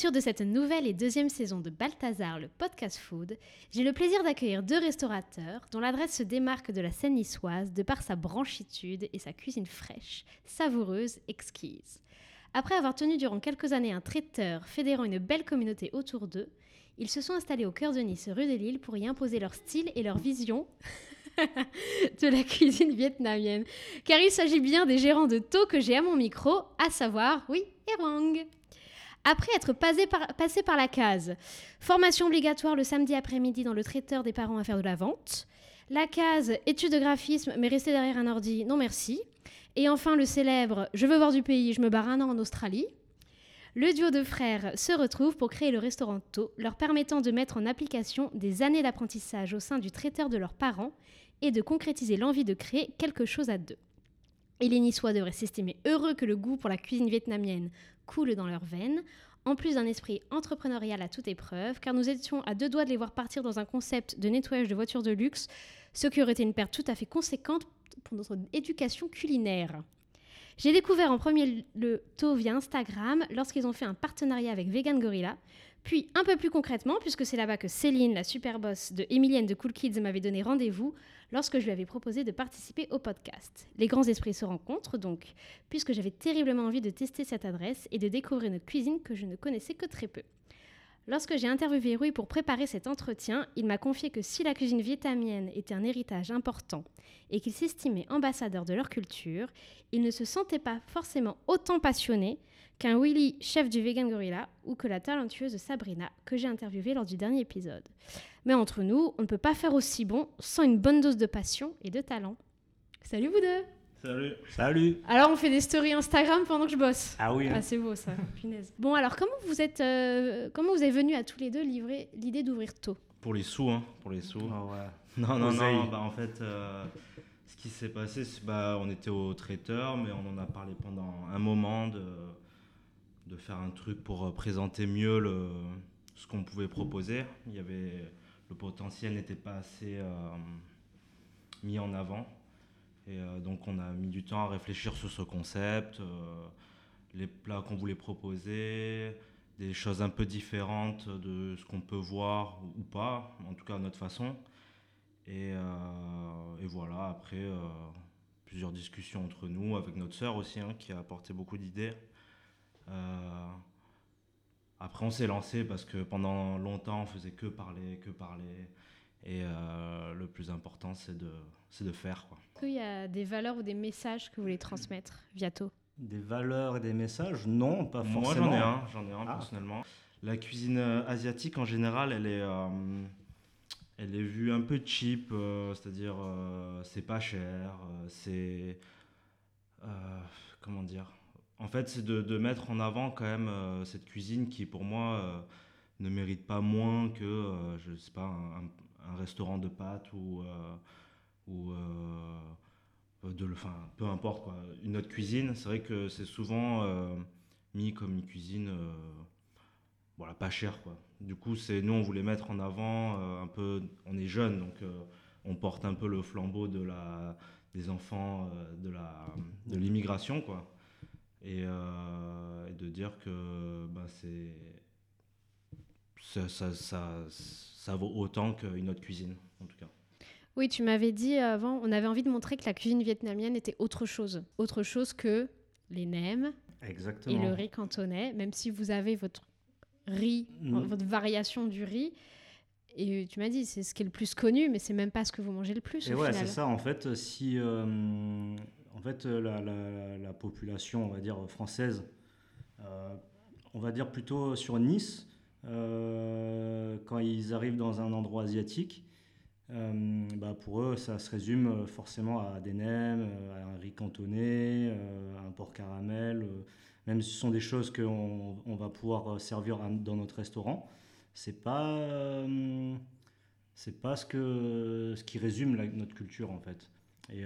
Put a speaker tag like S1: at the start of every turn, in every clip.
S1: L'ouverture de cette nouvelle et deuxième saison de Balthazar, le podcast food, j'ai le plaisir d'accueillir deux restaurateurs dont l'adresse se démarque de la scène niçoise de par sa branchitude et sa cuisine fraîche, savoureuse, exquise. Après avoir tenu durant quelques années un traiteur fédérant une belle communauté autour d'eux, ils se sont installés au cœur de Nice, rue de Lille, pour y imposer leur style et leur vision de la cuisine vietnamienne. Car il s'agit bien des gérants de taux que j'ai à mon micro, à savoir, oui, Erwang. Après être passé par, la case formation obligatoire le samedi après-midi dans le traiteur des parents à faire de la vente, la case études de graphisme mais rester derrière un ordi, non merci, et enfin le célèbre je veux voir du pays, je me barre un an en Australie, le duo de frères se retrouve pour créer le restaurant To, leur permettant de mettre en application des années d'apprentissage au sein du traiteur de leurs parents et de concrétiser l'envie de créer quelque chose à deux. Et les Niçois devraient s'estimer heureux que le goût pour la cuisine vietnamienne coule dans leurs veines, en plus d'un esprit entrepreneurial à toute épreuve, car nous étions à deux doigts de les voir partir dans un concept de nettoyage de voitures de luxe, ce qui aurait été une perte tout à fait conséquente pour notre éducation culinaire. J'ai découvert en premier le taux via Instagram lorsqu'ils ont fait un partenariat avec Vegan Gorilla, puis un peu plus concrètement, puisque c'est là-bas que Céline, la super boss de Emilienne de Cool Kids, m'avait donné rendez-vous lorsque je lui avais proposé de participer au podcast. Les grands esprits se rencontrent donc, puisque j'avais terriblement envie de tester cette adresse et de découvrir une cuisine que je ne connaissais que très peu. Lorsque j'ai interviewé Rui pour préparer cet entretien, il m'a confié que si la cuisine vietnamienne était un héritage important et qu'il s'estimait ambassadeur de leur culture, il ne se sentait pas forcément autant passionné qu'un Willy, chef du Vegan Gorilla, ou que la talentueuse Sabrina, que j'ai interviewée lors du dernier épisode. Mais entre nous, on ne peut pas faire aussi bon sans une bonne dose de passion et de talent. Salut vous deux
S2: Salut.
S3: Salut.
S1: Alors on fait des stories Instagram pendant que je bosse.
S3: Ah oui.
S1: Hein. Ah, c'est beau ça. Punaise. Bon alors comment vous êtes, euh, comment vous êtes venu à tous les deux livrer l'idée d'ouvrir tôt
S2: Pour les sous, hein. Pour les sous.
S3: Ah ouais.
S2: Non non non. Bah, en fait, euh, ce qui s'est passé, c'est bah on était au traiteur, mais on en a parlé pendant un moment de de faire un truc pour euh, présenter mieux le ce qu'on pouvait proposer. Il y avait le potentiel n'était pas assez mis en avant. Et euh, donc on a mis du temps à réfléchir sur ce concept, euh, les plats qu'on voulait proposer, des choses un peu différentes de ce qu'on peut voir ou pas, en tout cas à notre façon. Et, euh, voilà, après, plusieurs discussions entre nous, avec notre sœur aussi, hein, qui a apporté beaucoup d'idées. Après, on s'est lancé parce que pendant longtemps, on faisait que parler, que parler. Et le plus important, c'est de, c'est de faire.
S1: Est-ce qu'il y a des valeurs ou des messages que vous voulez transmettre Viato
S3: Des valeurs et des messages? Non, pas forcément.
S2: Moi j'en ai un, j'en ai un ah. personnellement. La cuisine euh, asiatique en général, elle est, euh, elle est vue un peu cheap, euh, c'est-à-dire c'est pas cher, c'est comment dire? En fait, c'est de, mettre en avant quand même cette cuisine qui, pour moi, ne mérite pas moins que, je sais pas, un, restaurant de pâtes ou ou euh, de, enfin, peu importe quoi, une autre cuisine. C'est vrai que c'est souvent euh, mis comme une cuisine euh, voilà, pas chère quoi. Du coup, c'est nous on voulait mettre en avant un peu, on est jeune donc on porte un peu le flambeau de la des enfants de la de l'immigration quoi. Et, de dire que ben, c'est ça, ça, ça, ça vaut autant qu'une autre cuisine en tout cas.
S1: Oui, tu m'avais dit avant, on avait envie de montrer que la cuisine vietnamienne était autre chose. Autre chose que les nems
S3: Exactement.
S1: et le riz cantonais, même si vous avez votre riz, mm. votre variation du riz. Et tu m'as dit, c'est ce qui est le plus connu, mais c'est même pas ce que vous mangez le plus.
S3: Et
S1: ouais,
S3: c'est ça. En fait, si euh, en fait la, la, population, on va dire française, euh, on va dire plutôt sur Nice, euh, quand ils arrivent dans un endroit asiatique, euh, bah pour eux, ça se résume euh, forcément à des nems, euh, à un riz cantonné, à un porc caramel. Même si ce sont des choses qu'on on va pouvoir servir dans notre restaurant, c'est pas pas ce que ce qui résume notre culture en fait. Et,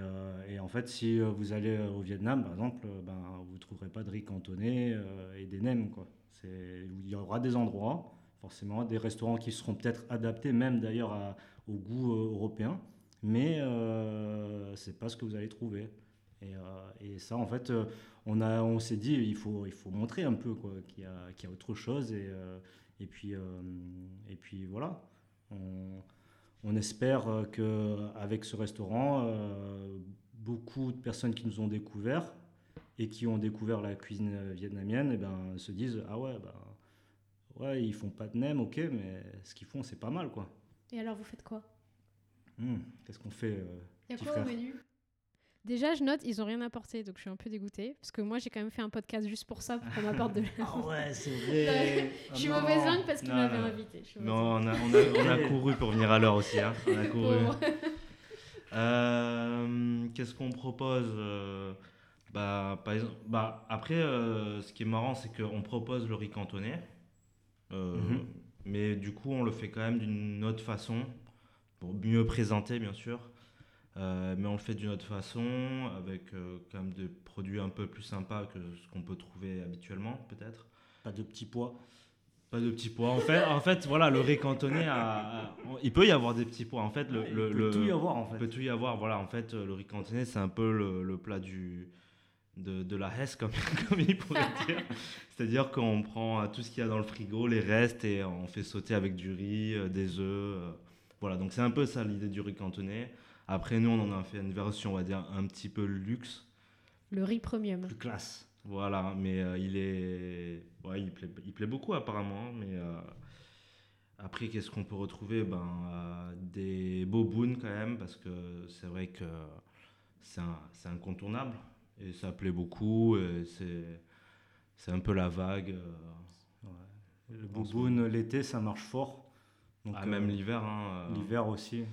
S3: et, en fait, si vous allez au Vietnam, par exemple, ben, vous ne trouverez pas de riz cantonné et des nems. Quoi. Il y aura des endroits, forcément, des restaurants qui seront peut-être adaptés même d'ailleurs au goût euh, européen, mais euh, c'est pas ce que vous allez trouver. Et, euh, ça, en fait, on, a, on s'est dit, il faut, il faut montrer un peu quoi, qu'il y a, y a autre chose. Et, euh, et, puis, euh, et puis voilà. On espère qu'avec ce restaurant, euh, beaucoup de personnes qui nous ont découvert et qui ont découvert la cuisine vietnamienne et ben, se disent Ah ouais, bah, ouais, ils font pas de nem, ok, mais ce qu'ils font, c'est pas mal quoi.
S1: Et alors, vous faites quoi?
S3: Hmm, Qu'est-ce qu'on fait euh,
S1: Il y a quoi au
S3: frère?
S1: menu? Déjà, je note, ils ont rien apporté, donc je suis un peu dégoûtée. Parce que moi, j'ai quand même fait un podcast juste pour ça, pour qu'on m'apporte de la...
S3: Ah ouais, c'est vrai.
S1: je suis
S3: Ah
S1: mauvaise
S3: non.
S1: langue parce qu'il
S2: Non,
S1: m'avait
S2: non.
S1: invité. mauvaise
S2: on a, on, a, on a couru pour venir à l'heure aussi. Hein. On a couru. Euh, Qu'est-ce qu'on propose euh, bah, par exemple, bah, Après, euh, ce qui est marrant, c'est qu'on propose le riz cantonais. Euh,
S3: Mhm.
S2: Mais du coup, on le fait quand même d'une autre façon, pour mieux présenter, bien sûr. Euh, mais on le fait d'une autre façon, avec euh, quand même des produits un peu plus sympas que ce qu'on peut trouver habituellement, peut-être.
S3: Pas de petits pois.
S2: Pas de petits pois. En fait, en fait voilà, le riz cantonais, a- a- il peut y avoir des petits pois. En fait, le,
S3: Il
S2: le-
S3: peut
S2: le-
S3: tout y avoir en
S2: il
S3: fait.
S2: peut tout y avoir. Voilà, en fait, le riz cantonais, c'est un peu le, le plat du, de, de la Hesse, comme, comme il pourrait dire. C'est-à-dire qu'on prend euh, tout ce qu'il y a dans le frigo, les restes, et on fait sauter avec du riz, des œufs. voilà, donc c'est un peu ça l'idée du riz cantonais. Après, nous, on en a fait une version, on va dire, un petit peu luxe.
S1: Le riz premium.
S3: Plus classe.
S2: Voilà, mais euh, il est. Ouais, il plaît, il plaît beaucoup apparemment. Mais euh, après, qu'est-ce qu'on peut retrouver? Ben, euh, Des bobounes quand même, parce que c'est vrai que c'est un- c'est incontournable. Et ça plaît beaucoup. et C'est c'est un peu la vague. euh,
S3: Le bouboune, l'été, ça marche fort. Donc,
S2: ah, même
S3: euh,
S2: l'hiver. hein, euh.
S3: L'hiver aussi.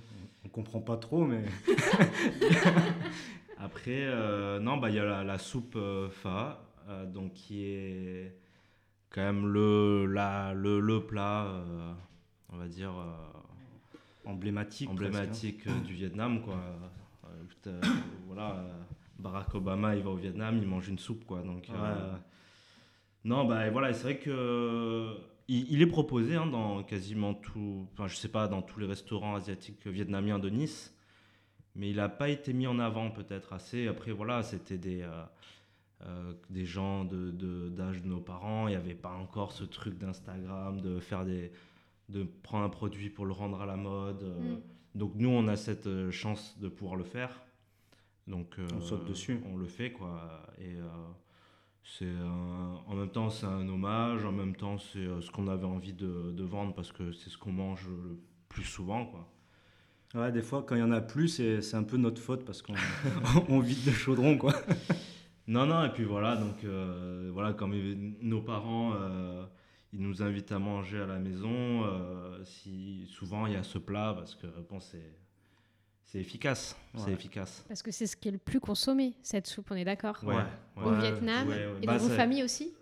S3: On comprend pas trop, mais
S2: Après, euh, non, bah il y a la, la soupe pha, euh, donc qui est quand même le, la, le, le plat, euh, on va dire, euh,
S3: emblématique. presque, hein.
S2: emblématique du Vietnam, quoi. Euh, voilà, Barack Obama, il va au Vietnam, il mange une soupe, quoi. Donc,
S3: Ouais.
S2: non, bah et voilà, c'est vrai que il, il est proposé hein, dans quasiment tout, enfin je sais pas, dans tous les restaurants asiatiques vietnamiens de Nice, mais il n'a pas été mis en avant peut-être assez. Après voilà, c'était des euh, euh, des gens de de- d'âge de, nos parents, il n'y avait pas encore ce truc d'Instagram, de faire des de prendre un produit pour le rendre à la mode. euh.
S1: Mm.
S2: Donc nous, on a cette chance de pouvoir le faire. Donc
S3: On saute dessus.
S2: On le fait quoi. Et euh, c'est en même temps c'est un hommage, en même temps c'est euh, ce qu'on avait envie de, de vendre parce que c'est ce qu'on mange le plus souvent quoi.
S3: Ouais, des fois, quand il y en a plus, c'est c'est un peu notre faute parce qu'on on vide le chaudron, quoi.
S2: Non non et puis voilà donc euh, voilà quand nos parents euh, ils nous invitent à manger à la maison, euh, si souvent il y a ce plat parce que bon c'est c'est efficace, c'est efficace.
S1: Parce que c'est ce qui est le plus consommé, cette soupe, on est d'accord
S3: Ouais.
S1: Au
S3: Ouais,
S1: Vietnam
S2: ouais, ouais.
S1: et
S2: Bah,
S1: dans vos familles aussi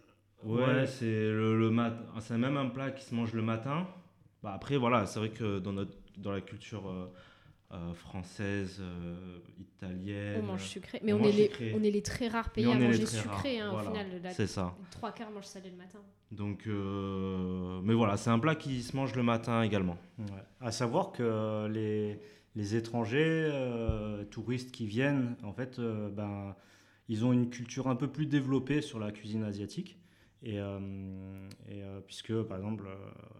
S2: Ouais,
S3: Ouais.
S2: c'est le, le matin. C'est même un plat qui se mange le matin. Bah, après, voilà, c'est vrai que dans, notre, dans la culture euh, euh, française, euh, italienne.
S1: On mange sucré. Mais
S2: on
S1: est les,
S2: sucré.
S1: on est les très rares pays à
S2: on est les
S1: manger
S2: très
S1: sucré,
S2: rares,
S1: hein,
S2: voilà.
S1: au final. La,
S2: C'est ça.
S1: trois quarts mangent salé le matin.
S2: Donc, euh, mais voilà, c'est un plat qui se mange le matin également.
S3: Ouais. À savoir que les, les étrangers, euh, touristes qui viennent, en fait, euh, ben, ils ont une culture un peu plus développée sur la cuisine asiatique. Et, euh, puisque, par exemple,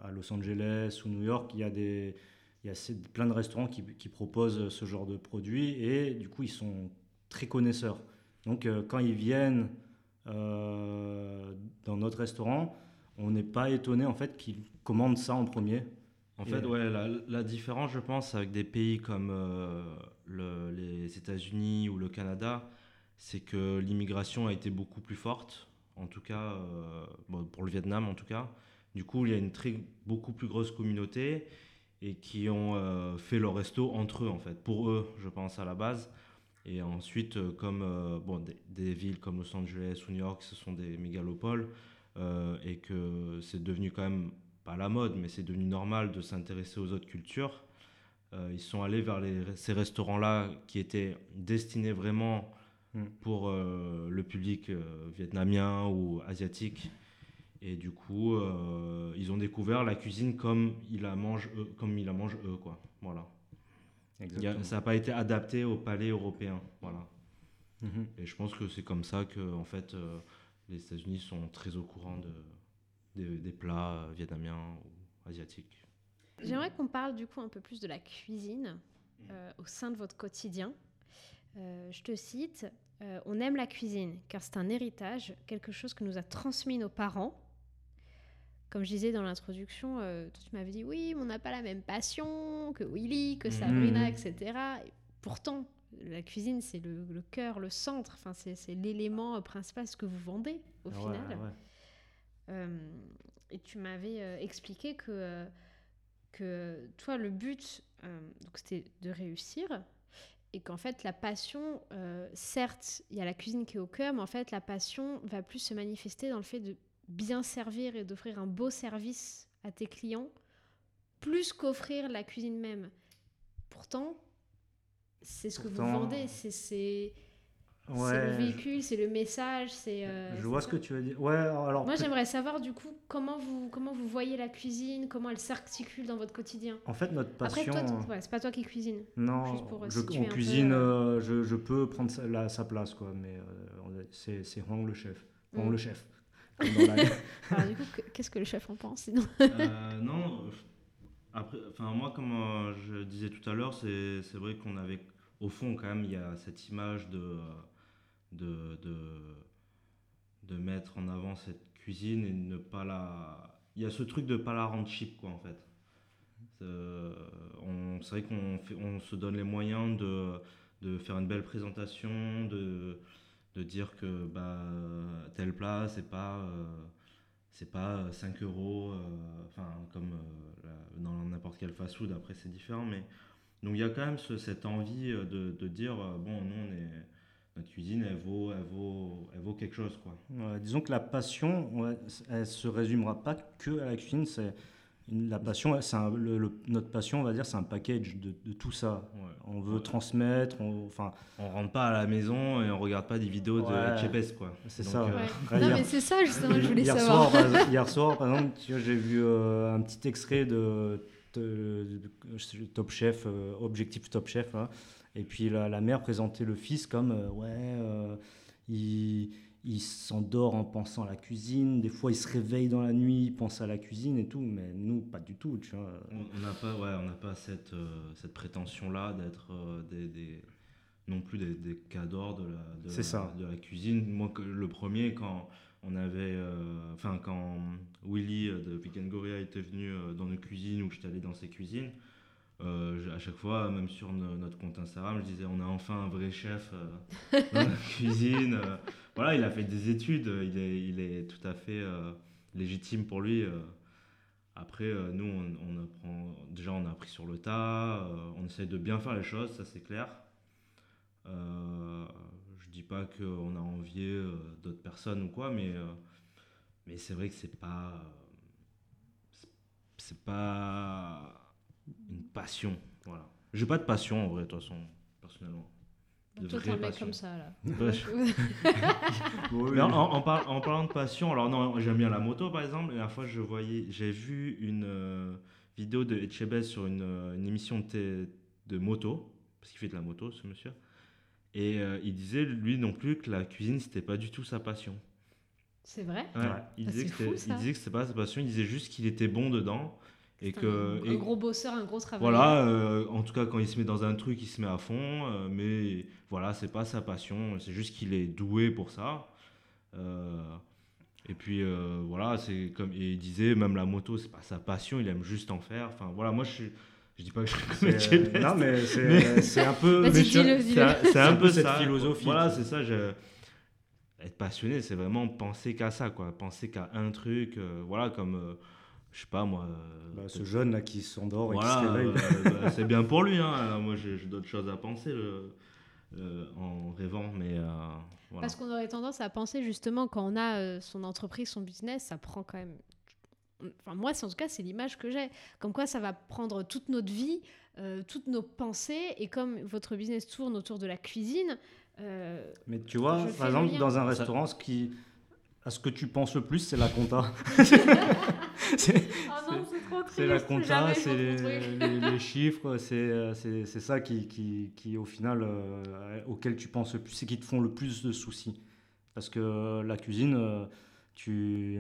S3: à Los Angeles ou New York, il y a, des, il y a plein de restaurants qui, proposent ce genre de produits et du coup, ils sont très connaisseurs. Donc, quand ils viennent dans notre restaurant, on n'est pas étonné en fait qu'ils commandent ça en premier.
S2: En fait, ouais, la, la différence, je pense, avec des pays comme euh, le- les États-Unis ou le Canada, c'est que l'immigration a été beaucoup plus forte, en tout cas, euh, bon, pour le Vietnam en tout cas. Du coup, il y a une très, beaucoup plus grosse communauté et qui ont euh, fait leur resto entre eux, en fait, pour eux, je pense, à la base. Et ensuite, comme bon, des, des villes comme Los Angeles ou New York, ce sont des mégalopoles, et que c'est devenu quand même pas la mode, mais c'est devenu normal de s'intéresser aux autres cultures. Euh, ils sont allés vers les- ces restaurants-là qui étaient destinés vraiment
S3: Mm.
S2: pour euh, le public euh, vietnamien ou asiatique. Et du coup, ils ont découvert la cuisine comme ils la mangent eux, comme ils la mangent eux, quoi. Voilà. A- ça n'a pas été adapté au palais européen, voilà.
S3: Mhm.
S2: Et je pense que c'est comme ça que en fait, les États-Unis sont très au courant de, des, des plats euh, vietnamiens ou asiatiques.
S1: J'aimerais qu'on parle du coup un peu plus de la cuisine euh, au sein de votre quotidien. Euh, je te cite, euh, on aime la cuisine car c'est un héritage, quelque chose que nous a transmis nos parents. Comme je disais dans l'introduction, tu m'avais dit oui, mais on n'a pas la même passion que Willy, que Sabrina,
S3: Mhm.
S1: etc. Et pourtant, la cuisine, c'est le, le cœur, le centre, enfin, c'est l'élément principal, ce que vous vendez au
S3: Ah ouais,
S1: final.
S3: ouais.
S1: Euh, et tu m'avais euh, expliqué que, euh, que toi, le but, donc c'était de réussir. Et qu'en fait, la passion, euh, certes, il y a la cuisine qui est au cœur, mais en fait, la passion va plus se manifester dans le fait de bien servir et d'offrir un beau service à tes clients, plus qu'offrir la cuisine même. Pourtant, c'est ce que vous vendez, c'est c'est- c'est le véhicule, c'est le message, c'est... euh,
S3: je vois
S1: ça.
S3: ce que tu veux dire. Ouais, alors
S1: Moi, j'aimerais savoir du coup comment vous, comment vous voyez la cuisine, comment elle s'articule dans votre quotidien.
S3: en fait notre
S1: Après,
S3: passion.
S1: toi, t- ouais, c'est pas toi qui cuisine.
S3: Non,
S1: Juste pour, euh,
S3: je, on
S1: peu,
S3: cuisine,
S1: euh,
S3: euh, je, je peux prendre sa, la- sa place, quoi, mais euh, c'est c'est Huang le chef. Huang
S1: Mm.
S3: le chef. La-
S1: Alors, du coup, que- qu'est-ce que le chef en pense sinon
S2: Euh, non, après, enfin moi comme euh, je disais tout à l'heure, c'est c'est vrai qu'on avait, au fond quand même, il y a cette image de, euh, de, de, de mettre en avant cette cuisine et de ne pas la, il y a ce truc de pas la rendre cheap quoi en fait. C'est euh, c'est vrai qu'on on se donne les moyens de, de faire une belle présentation, de, de dire que bah, tel plat c'est pas euh, c'est pas 5 euros, euh, enfin comme euh, la- dans n'importe quel fast-food, après c'est différent, mais donc il y a quand même ce- cette envie de, de dire euh, bon nous on est notre cuisine elle vaut elle vaut elle vaut quelque chose quoi.
S3: Ouais, disons que la passion, ouais, elle se résumera pas que à la cuisine. C'est une- la passion, c'est un- le- le- notre passion, on va dire, c'est un package de, de tout ça.
S2: Ouais.
S3: On veut
S2: Ouais.
S3: transmettre, on- enfin,
S2: On rentre pas à la maison et on regarde pas des vidéos
S3: Ouais.
S2: de Chepes quoi.
S3: c'est ça.
S2: euh,
S1: Non,
S3: hier-
S1: mais c'est ça justement je voulais
S3: hier
S1: savoir.
S3: Soir, par exemple, hier soir, par exemple, j'ai vu euh, un petit extrait de, de- de Top Chef, euh, Objectif Top Chef, là. Et puis la, la mère présentait le fils comme euh, ouais, euh, il, il s'endort en pensant à la cuisine, des fois il se réveille dans la nuit, il pense à la cuisine et tout, mais nous pas du tout, tu vois.
S2: On n'a pas, ouais, on n'a pas cette, euh, cette prétention-là d'être des, des- non plus des, des cadors de la, de,
S3: C'est
S2: la-
S3: ça.
S2: de la cuisine. Moi, le premier, quand on avait, enfin, quand Willy de Gorilla était venu dans nos cuisines ou j'étais allé dans ses cuisines, euh, à chaque fois, même sur no- notre compte Instagram, je disais on a enfin un vrai chef euh, dans la cuisine. euh. voilà, il a fait des études, il est, il est tout à fait légitime pour lui. Après, nous, on, on apprend, déjà, on a appris sur le tas, on essaye de bien faire les choses, ça c'est clair. Je dis pas qu'on a envié d'autres personnes ou quoi, mais, mais c'est vrai que c'est pas. c'est- pas passion. Voilà. J'ai pas de passion en vrai, de toute façon, personnellement. De
S1: Toi, t'es
S2: vraie
S1: un mec comme ça là.
S2: Ouais, je- mais en, en par- en parlant de passion, alors non, j'aime bien la moto par exemple. La dernière fois, je voyais, j'ai vu une euh, vidéo de Etchebest sur une, euh, une émission de, moto, parce qu'il fait de la moto, ce monsieur. Et euh, il disait, lui non plus, que la cuisine, c'était pas du tout sa passion.
S1: C'est vrai?
S2: Ouais,
S3: Ouais.
S2: Il,
S1: Ah,
S2: disait
S1: fou, ça.
S2: il disait que c'était pas sa passion, il disait juste qu'il était bon dedans. Et que,
S1: un,
S2: et-
S1: un gros bosseur, un gros travailleur.
S2: voilà, euh, en tout cas, quand il se met dans un truc, il se met à fond. euh, mais voilà, c'est pas sa passion. C'est juste qu'il est doué pour ça. Euh, et puis euh, voilà, c'est comme il disait, même la moto, c'est pas sa passion. Il aime juste en faire. Enfin voilà, moi je suis, je dis pas que je suis comme
S3: C'est-
S2: Etchebest,
S3: non, mais c'est
S2: Mais-
S3: c'est un peu.
S2: C'est un- c'est un
S3: un
S2: peu
S3: cette
S2: ça.
S3: philosophie,
S2: Voilà, c'est ça. je- Être passionné, c'est vraiment penser qu'à ça, quoi. Penser qu'à un truc. euh, voilà, comme euh, je sais pas moi. euh,
S3: Bah, ce jeune là qui s'endort et qui se réveille.
S2: euh, bah, c'est bien pour lui. Hein. Alors, moi, j'ai d'autres choses à penser le- le- en rêvant, mais euh, voilà.
S1: Parce qu'on aurait tendance à penser justement quand on a euh, son entreprise, son business, ça prend quand même. Enfin, moi, c'est en tout cas, c'est l'image que j'ai. Comme quoi, ça va prendre toute notre vie, euh, toutes nos pensées. Et comme votre business tourne autour de la cuisine, euh,
S3: Mais tu vois, par
S1: le
S3: exemple,
S1: lien.
S3: dans un restaurant, ce qui, à ce que tu penses le plus, c'est la compta. C'est-
S1: Oh non, c'est
S3: la compta, c'est les, chiffres, c'est ça qui, qui, qui, au final, auquel tu penses le plus, c'est qui te font le plus de soucis. Parce que la cuisine, tu,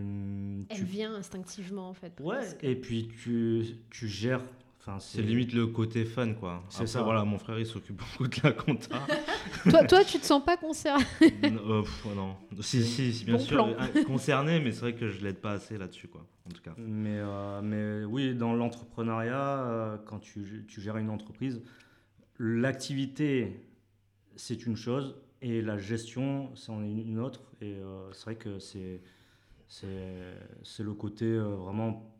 S1: Elle vient instinctivement en fait.
S3: Ouais, et puis tu, tu gères
S2: c'est limite le côté fun, quoi. C'est ça. Voilà, mon frère, il s'occupe beaucoup de la compta.
S1: toi, toi, tu te sens pas concerné
S2: euh, Non. Si, si, bien sûr, euh, concerné, mais c'est vrai que je l'aide pas assez là-dessus, quoi. En tout cas.
S3: Mais, euh, mais oui, dans l'entrepreneuriat, quand tu, tu, gères une entreprise, l'activité, c'est une chose, et la gestion, c'en est une autre. Et c'est vrai que c'est c'est le côté vraiment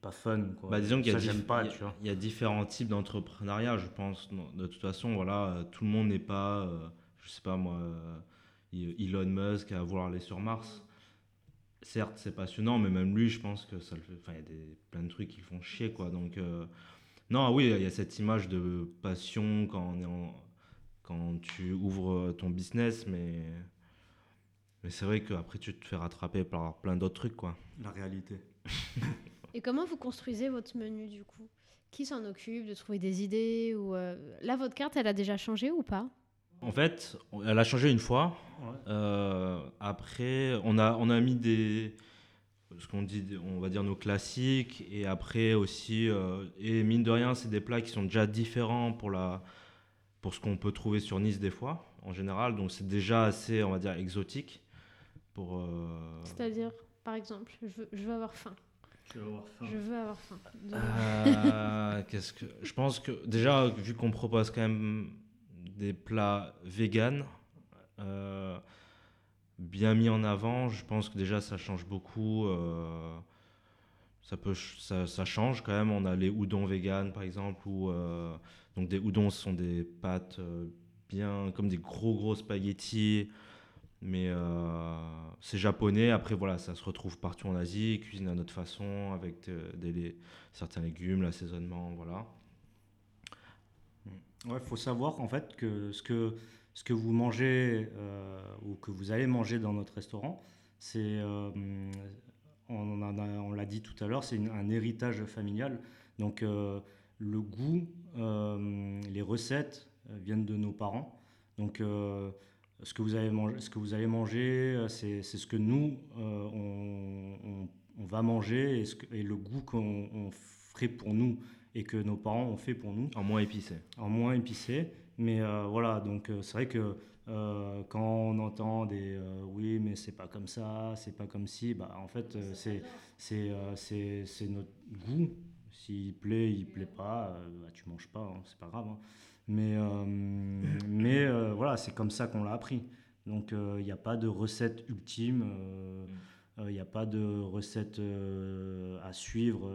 S3: pas fun. Quoi.
S2: Bah, disons qu'il y, y, y, a différents types d'entrepreneuriat, je pense. De toute façon, voilà, euh, tout le monde n'est pas, euh, je sais pas moi, euh, Elon Musk à vouloir aller sur Mars. Certes, c'est passionnant, mais même lui, je pense que ça le fait. Enfin, il y a des, plein de trucs qui font chier, quoi. Donc, non, oui, il y a cette image de passion quand, on est en, quand tu ouvres ton business, mais. Mais c'est vrai qu'après, tu te fais rattraper par plein d'autres trucs, quoi.
S3: La réalité.
S1: Et comment vous construisez votre menu du coup? Qui s'en occupe de trouver des idées ou euh, Là, votre carte, elle a déjà changé ou pas?
S2: En fait, elle a changé une fois. Euh, après, on a, on a mis des ce qu'on dit, on va dire nos classiques, et après aussi, euh, et mine de rien, c'est des plats qui sont déjà différents pour, la, pour ce qu'on peut trouver sur Nice des fois, en général, donc c'est déjà assez, on va dire, exotique. Pour,
S1: C'est-à-dire, par exemple, je veux, je veux avoir faim. Je veux avoir faim.
S2: Euh, qu'est-ce que je pense que déjà vu qu'on propose quand même des plats véganes euh, bien mis en avant, je pense que déjà ça change beaucoup. Euh, ça peut ça, ça, change quand même. On a les udons véganes par exemple ou donc des udons ce sont des pâtes bien comme des gros gros spaghettis mais euh, c'est japonais. Après, voilà, ça se retrouve partout en Asie, cuisine à notre façon, avec des, certains légumes, l'assaisonnement, voilà.
S3: Ouais, faut savoir en fait que ce que, ce que vous mangez euh, ou que vous allez manger dans notre restaurant, c'est, euh, on, on l'a dit tout à l'heure, c'est un héritage familial. Donc le goût, les recettes viennent de nos parents. Donc ce que vous allez manger, ce que vous allez manger euh, c'est, ce que nous, euh, on, on, va manger et, ce et le goût qu'on ferait pour nous et que nos parents ont fait pour nous.
S2: En moins épicé.
S3: En moins épicé. Mais euh, voilà, donc c'est vrai que quand on entend des oui, mais c'est pas comme ça, c'est pas comme si, bah, en fait, c'est, c'est, c'est, c'est notre goût. S'il plaît, il plaît pas, bah, tu manges pas, hein, c'est pas grave. Hein. Mais, euh, mais euh, voilà, c'est comme ça qu'on l'a appris. Donc il euh, n'y a pas de recette ultime, il n'y a pas de recette à suivre.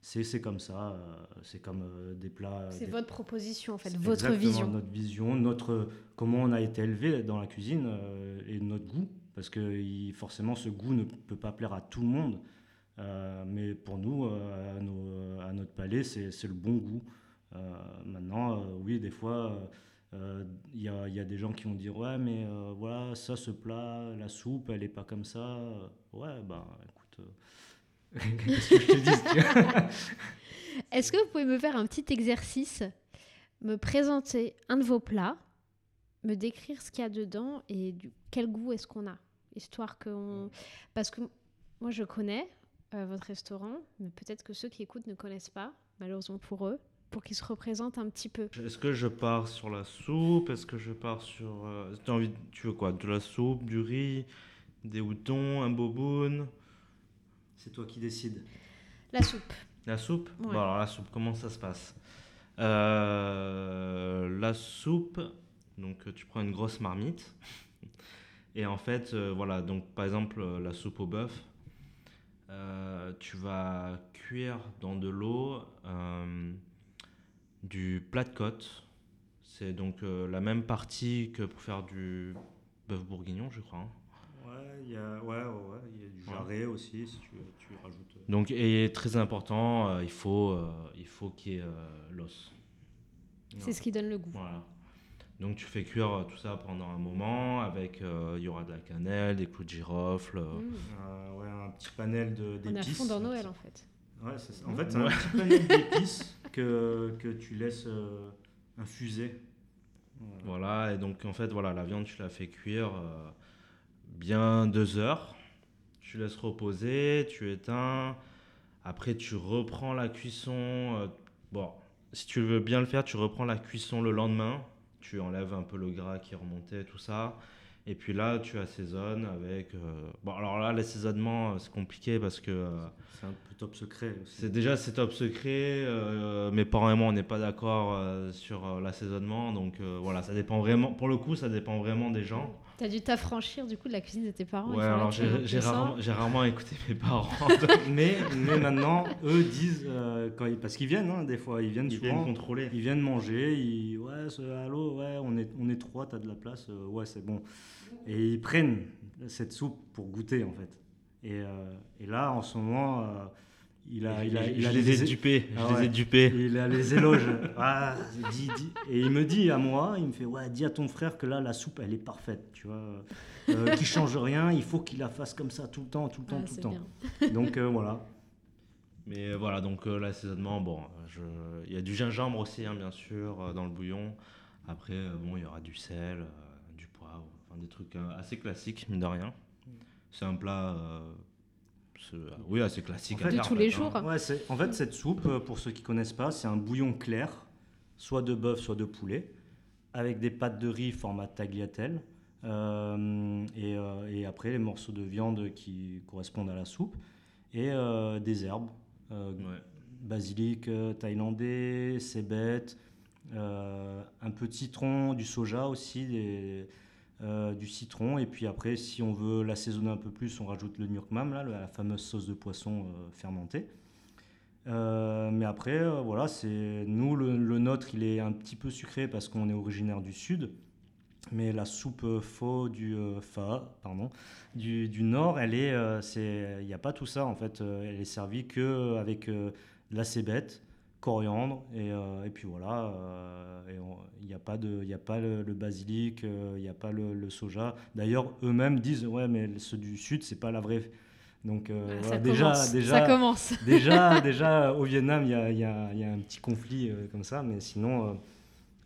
S3: c'est comme ça, c'est comme des plats.
S1: C'est votre proposition en fait, votre vision.
S3: Notre vision, notre, comment on a été élevé dans la cuisine et notre goût. Parce que forcément, ce goût ne peut pas plaire à tout le monde. Mais pour nous, à, à notre palais, c'est le bon goût. Euh, maintenant, euh, oui, des fois, il y a, y, a, des gens qui vont dire ouais mais euh, voilà ça ce plat la soupe elle est pas comme ça. Ouais bah écoute qu'est-ce que je te dis
S1: est-ce que vous pouvez me faire un petit exercice me présenter un de vos plats me décrire ce qu'il y a dedans et du, quel goût est-ce qu'on a? Histoire que parce que moi je connais votre restaurant mais peut-être que ceux qui écoutent ne connaissent pas malheureusement pour eux pour qu'il se représente un petit peu.
S2: Est-ce que je pars sur la soupe? Est-ce que je pars sur... Euh, as envie, tu veux quoi? De la soupe, du riz, des outons, un boboon?
S3: C'est toi qui décides.
S1: La soupe.
S2: La soupe? Bon alors la soupe, comment ça se passe? Euh, La soupe, donc tu prends une grosse marmite. Et en fait, euh, voilà, donc par exemple la soupe au bœuf, tu vas cuire dans de l'eau du plat de côte. C'est donc euh, la même partie que pour faire du bœuf bourguignon, je crois. Hein.
S3: Ouais, il y a, ouais, ouais, y a du jarret aussi, si tu, tu, rajoutes. Euh.
S2: Donc, et très important, euh, il faut il faut qu'il y ait l'os.
S1: C'est ce qui donne le goût.
S2: Voilà. Donc tu fais cuire tout ça pendant un moment avec il y aura de la cannelle, des clous de girofle.
S3: Mmh. ouais, un petit panel d'épices.
S1: On a fond dans Noël en fait.
S3: Ouais, c'est ça. En fait, c'est un petit panel d'épices que, que tu laisses euh, infuser.
S2: Voilà, et donc en fait, voilà, la viande, tu la fais cuire euh, bien deux heures. Tu laisses reposer, tu éteins. Après, tu reprends la cuisson. euh, bon, si tu veux bien le faire, tu reprends la cuisson le lendemain. Tu enlèves un peu le gras qui remontait, tout ça. Et puis là, tu assaisonnes avec. euh, Bon, alors là, l'assaisonnement, euh, c'est compliqué parce que. euh,
S3: C'est un peu top secret aussi.
S2: c'est déjà c'est top secret. euh, mes parents et moi, on n'est pas d'accord sur l'assaisonnement. Donc voilà, ça dépend vraiment. Pour le coup, ça dépend vraiment des gens.
S1: T'as dû t'affranchir du coup de la cuisine de tes parents.
S2: Ouais, alors j'ai rarement, écouté mes parents.
S3: mais, mais maintenant, eux disent, euh, quand ils- parce qu'ils viennent, hein, des fois, ils viennent
S2: Ils
S3: souvent.
S2: viennent contrôler.
S3: Ils viennent manger, ils, ouais, ce- allô, ouais, on est, on est trois, t'as de la place, euh, ouais, c'est bon. Et ils prennent cette soupe pour goûter, en fait. Et, euh, et là, en ce moment, euh, il a, il a,
S2: je
S3: il a
S2: les ai
S3: les,
S2: dupés.
S3: Ah
S2: je les ai dupés.
S3: il a les éloges. Ah, dis, dis. Et il me dit à moi, il me fait, ouais, dis à ton frère que là, la soupe, elle est parfaite, tu vois. Euh, qu'il change rien, il faut qu'il la fasse comme ça tout le temps, tout le temps,
S1: Ah,
S3: tout le temps. Donc euh, voilà.
S2: Mais voilà, donc euh, l'assaisonnement, bon, je- il y a du gingembre aussi, hein, bien sûr, euh, dans le bouillon. Après, euh, bon, il y aura du sel, euh, du poivre, enfin des trucs euh, assez classiques, mine de rien. C'est un plat, euh, oui, assez classique.
S3: En fait,
S1: De tous les jours.
S3: Ouais, c'est- en fait, cette soupe, euh, pour ceux qui connaissent pas, c'est un bouillon clair, soit de bœuf, soit de poulet, avec des pâtes de riz format tagliatelle, euh, et, euh, et après les morceaux de viande qui correspondent à la soupe, et euh, des herbes, euh,
S2: Ouais.
S3: basilic euh, thaïlandais, cébette, euh, un peu de citron, du soja aussi, des- euh, du citron. Et puis après, si on veut l'assaisonner un peu plus, on rajoute le nurkmam, là, la fameuse sauce de poisson euh, fermentée. Euh, mais après, voilà, c'est nous le, nôtre, il est un petit peu sucré parce qu'on est originaire du sud. Mais la soupe pho du pha, pardon, du, du nord, elle est, il n'y a pas tout ça en fait. Elle est servie que avec de la cébette, coriandre et, euh, et puis voilà. euh, Il n'y a pas de, il a pas le, le basilic, euh, il n'y a pas le, le soja. D'ailleurs, eux-mêmes disent ouais, mais ceux du sud, c'est pas la vraie. Donc euh,
S1: Ah,
S3: voilà, déjà,
S1: commence.
S3: déjà,
S1: Ça commence.
S3: déjà, déjà, au Vietnam, il y a, y a- y a un petit conflit euh, comme ça, mais sinon,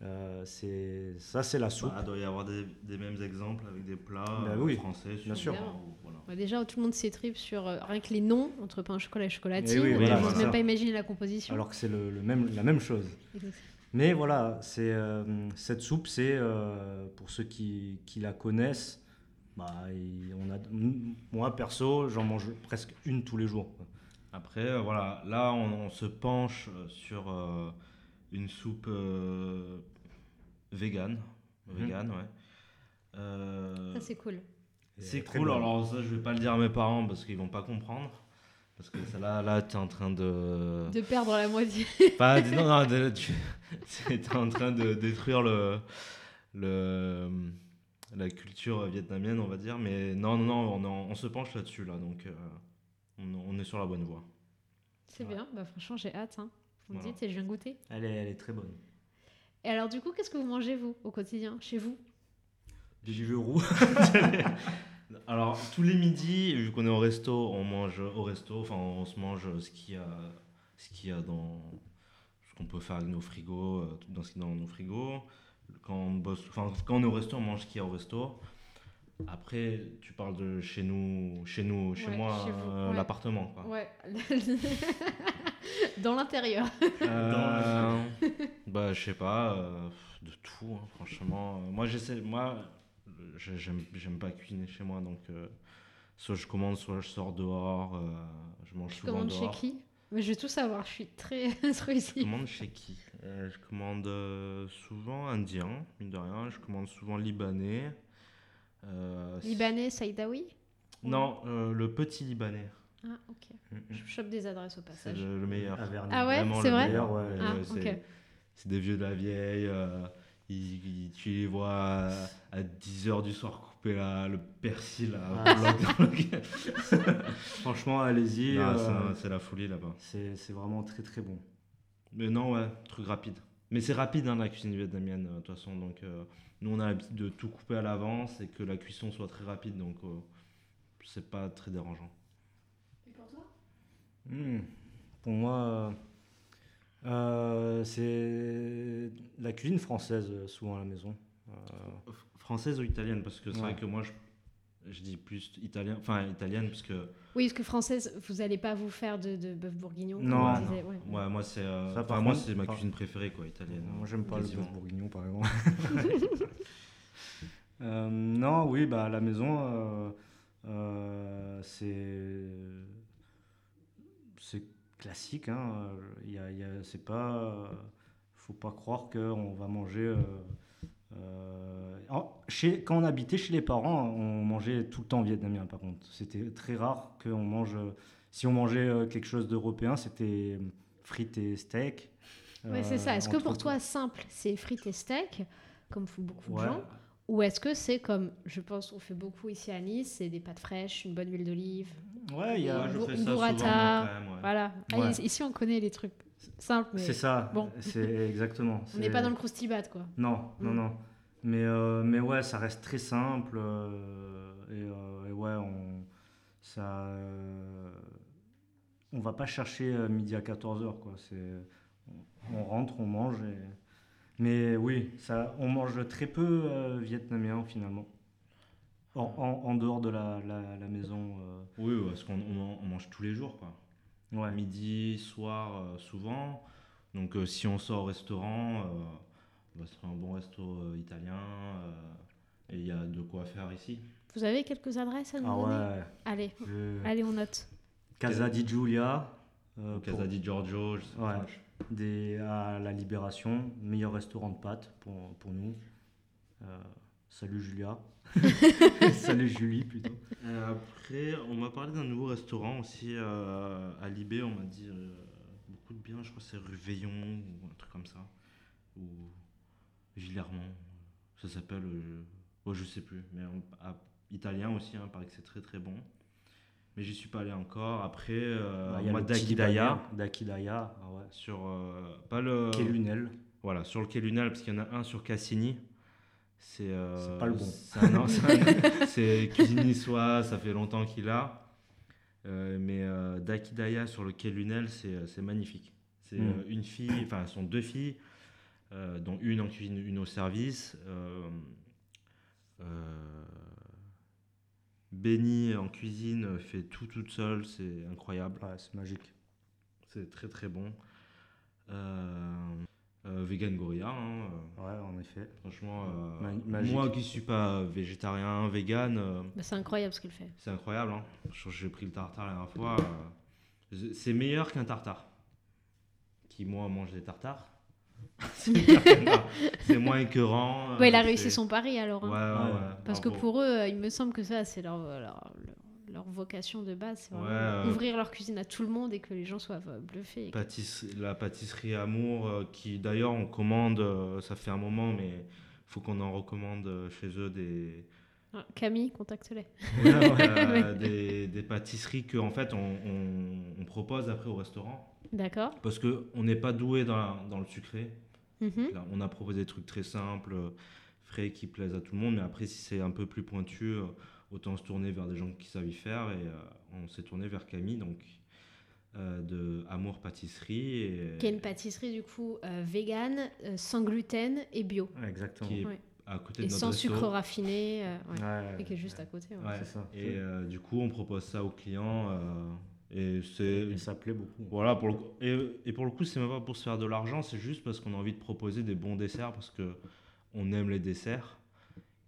S3: euh, c'est ça, c'est la soupe.
S2: Bah, il doit y avoir des, des mêmes exemples avec des plats
S3: Bah
S2: euh,
S3: oui,
S2: français.
S3: bien sûr.
S2: sûrement, ou- voilà.
S1: Bah, déjà, tout le monde s'étripe sur euh, rien que les noms entre pain au chocolat et chocolatine.
S3: Oui,
S1: et
S2: voilà,
S1: j'ose
S2: c'est
S1: même pas imaginer la composition.
S3: Alors que c'est le, le même, la même chose. Mais voilà, c'est euh, cette soupe, c'est euh, pour ceux qui, qui la connaissent. Bah, il- on a, moi perso, j'en mange presque une tous les jours.
S2: Après, euh, voilà, là, on, on se penche sur euh, une soupe vegan.
S3: Mhm.
S2: Vegan, ouais. Euh,
S1: Ça, c'est cool.
S2: c'est cool, alors ça, je vais pas le dire à mes parents parce qu'ils vont pas comprendre. Parce que ça, là, là tu es en train de.
S1: De perdre la moitié.
S2: Pas, non, non, de- tu es en train de détruire le, le, la culture vietnamienne, on va dire. Mais non, non, non, on, en- on se penche là-dessus, là. Donc, euh, on, on est sur la bonne voie.
S1: C'est
S3: Ouais.
S1: bien. Bah, franchement, j'ai hâte. Hein. Vous me
S2: Voilà.
S1: dites et je viens goûter.
S3: Elle est, elle est très bonne.
S1: Et alors, du coup, qu'est-ce que vous mangez, vous, au quotidien, chez vous?
S3: Des jus roux.
S2: Alors, tous les midis, vu qu'on est au resto, on mange au resto, enfin, on se mange ce qu'il y a, ce qu'il y a dans ce qu'on peut faire avec nos frigos, euh, dans nos frigos. Quand quand on est au resto, on mange ce qu'il y a au resto. Après, tu parles de chez nous, chez nous, chez
S1: Ouais,
S2: moi,
S1: chez
S2: euh,
S1: ouais.
S2: l'appartement, quoi.
S1: Ouais. Dans l'intérieur.
S2: Euh, bah, je sais pas, euh, de tout, hein, franchement. Moi, j'essaie, moi, je- j'aime, j'aime pas cuisiner chez moi, donc euh, soit je commande, soit je sors dehors. euh, je mange
S1: Tu
S2: souvent
S1: commandes chez
S2: dehors.
S1: qui? Mais je veux tout savoir. Je suis très
S2: Je
S1: intrusive.
S2: commande chez qui? Euh, Je commande souvent indien, mine de rien. Je commande souvent libanais. Euh,
S1: Libanais, Saïdaoui
S2: Non, euh, le petit libanais.
S1: Ah, ok. Je chope des adresses au
S2: C'est
S1: passage.
S2: le, le meilleur.
S1: Ah ouais, c'est vrai
S2: meilleur,
S3: Ouais.
S2: ouais,
S1: Ah,
S2: ouais,
S1: ok.
S2: c'est- des vieux de la vieille. euh, ils- ils- tu les vois à, à 10h du soir couper la- le persil à
S3: Ah,
S2: bloc dans le-
S3: Franchement, allez-y. Euh,
S2: c'est- C'est la folie là-bas.
S3: c'est c'est vraiment très très bon.
S2: Mais non, ouais, truc rapide. Mais c'est rapide hein, la cuisine vietnamienne euh, de toute façon. Donc euh, nous on a l'habitude de tout couper à l'avance et que la cuisson soit très rapide. Donc euh, c'est pas très dérangeant.
S3: Hmm. Pour moi, euh, c'est la cuisine française, souvent à la maison. Euh,
S2: Française ou italienne? Parce que c'est
S3: Ouais.
S2: vrai que moi, je, je dis plus italien, enfin italienne, parce que
S1: Oui, parce que française, vous allez pas vous faire de, de bœuf bourguignon. comme
S3: Non,
S1: on
S3: non.
S1: disait, ouais.
S2: ouais, moi, c'est euh,
S3: Ça, par
S2: moi, c'est ma
S3: par-
S2: cuisine préférée, quoi, italienne.
S3: Moi, j'aime pas le bœuf bourguignon, par exemple. Euh, non, oui, bah, à la maison, euh, euh, c'est c'est classique. Hein. Il y a, il y a- c'est pas, faut pas croire qu'on va manger. Euh, euh, en- chez, quand on habitait chez les parents, on mangeait tout le temps vietnamien. Par contre, c'était très rare qu'on mange. Si on mangeait euh, quelque chose d'européen, c'était frites et steak.
S1: Ouais, c'est ça.
S3: Euh,
S1: Est-ce que pour toi, simple, c'est frites et steak, comme font beaucoup de gens Ou est-ce que c'est comme, je pense, on fait beaucoup ici à Nice, c'est des pâtes fraîches, une bonne huile d'olive
S3: Ouais, il y a-
S2: Ouais, je
S1: Bou-
S2: fais ça souvent,
S1: burrata,
S2: moi, quand même, ouais.
S1: Voilà.
S3: Ouais.
S1: Ici, on connaît les trucs simples, mais
S3: C'est ça,
S1: bon.
S3: c'est exactement.
S1: on n'est pas dans le croustibat, quoi.
S3: Non, non,
S1: Mm.
S3: non. Mais, euh, mais ouais, ça reste très simple. euh, et, euh, et ouais, on, ça, euh, on va pas chercher midi à 14h. Quoi. C'est, on, on rentre, on mange. et- Mais oui, ça, on mange très peu euh, vietnamien finalement. En, en- en dehors de la, la, la maison. euh,
S2: Oui, parce qu'on on, on mange tous les jours, quoi.
S3: Ouais.
S2: Midi, soir, euh, souvent. Donc, euh, si on sort au restaurant, euh, bah, ce sera un bon resto euh, italien. euh, et il y a de quoi faire ici.
S1: Vous avez quelques adresses à nous
S3: Ah
S1: donner?
S3: ouais.
S1: Allez,
S3: je-
S1: allez, on note.
S3: Casa di Giulia. euh, pour-
S2: Casa di Giorgio, je sais
S3: Ouais.
S2: pas.
S3: des, à la Libération, meilleur restaurant de pâtes pour, pour nous. Euh, salut Julia. Salut Julie plutôt.
S2: Euh, après, on m'a parlé d'un nouveau restaurant aussi euh, à Libé. On m'a dit euh, beaucoup de bien. Je crois que c'est rue Veillon ou un truc comme ça. Ou Villermont. Ça s'appelle. euh, ouais, je sais plus. Mais en- à- italien aussi. Hein, paraît que c'est très très bon. Mais j'y suis pas allé encore. Après, euh,
S3: Bah, Il y a
S2: moi,
S3: le petit
S2: Dakidaya.
S3: Dakidaya, ah ouais.
S2: Sur. euh, pas le. Voilà, sur le quai Lunel, parce qu'il y en a un sur Cassini. C'est euh,
S3: pas le bon.
S2: c'est cuisine niçoise, ça fait longtemps qu'il a. Euh, mais euh, Dakidaya sur le quai Lunel, c'est magnifique. C'est
S3: Mm.
S2: euh, une fille, enfin, elles sont deux filles, euh, dont une en cuisine, une au service. Benny en cuisine fait tout toute seule, c'est incroyable.
S3: Ouais, c'est magique.
S2: C'est très très bon. Euh, vegan Gorilla, hein, euh,
S3: Ouais, en effet.
S2: franchement, euh, moi qui suis pas végétarien, vegan, euh,
S1: Bah, c'est incroyable ce qu'il fait.
S2: c'est incroyable. Hein. Je- J'ai pris le tartare la dernière fois. euh, c'est meilleur qu'un tartare. Qui moi mange des tartares. c'est meilleur qu'un tartare. C'est moins écœurant.
S1: Ouais, il a
S2: euh,
S1: réussi son pari alors.
S2: Ouais,
S1: hein.
S2: ouais,
S3: Ouais.
S2: ouais,
S1: Parce que pour eux, euh, il me semble que ça, c'est leur, leur, leur- vocation de base. C'est vraiment
S2: Ouais, euh,
S1: ouvrir leur cuisine à tout le monde et que les gens soient euh, bluffés.
S2: Pâtisserie- la pâtisserie Amour, euh, qui d'ailleurs on commande, euh, ça fait un moment, mais faut qu'on en recommande chez eux des,
S1: Ah, Camille, contacte-les.
S2: des, des pâtisseries que en fait on, on- on propose après au restaurant
S1: D'accord.
S2: parce que on n'est pas doué dans, dans le sucré.
S1: Mhm.
S2: Là, on a proposé des trucs très simples, frais, qui plaisent à tout le monde, mais après si c'est un peu plus pointu, autant se tourner vers des gens qui savent y faire et euh, on s'est tourné vers Camille donc euh, de Amour Pâtisserie et
S1: Qui est une pâtisserie du coup euh, vegan, euh, sans gluten et bio.
S3: Ouais, exactement.
S2: qui est
S1: Ouais.
S2: à côté
S1: Et
S2: de notre
S1: sans
S2: resto.
S1: sucre raffiné. euh, ouais.
S3: Ouais,
S1: Et qui est juste à côté. ouais.
S2: Ouais.
S3: C'est ça.
S2: Et euh, du coup, on propose ça aux clients. euh, et c'est.
S3: Et ça plaît beaucoup.
S2: Voilà, pour le coup- et, et pour le coup, c'est même pas pour se faire de l'argent, c'est juste parce qu'on a envie de proposer des bons desserts, parce que on aime les desserts.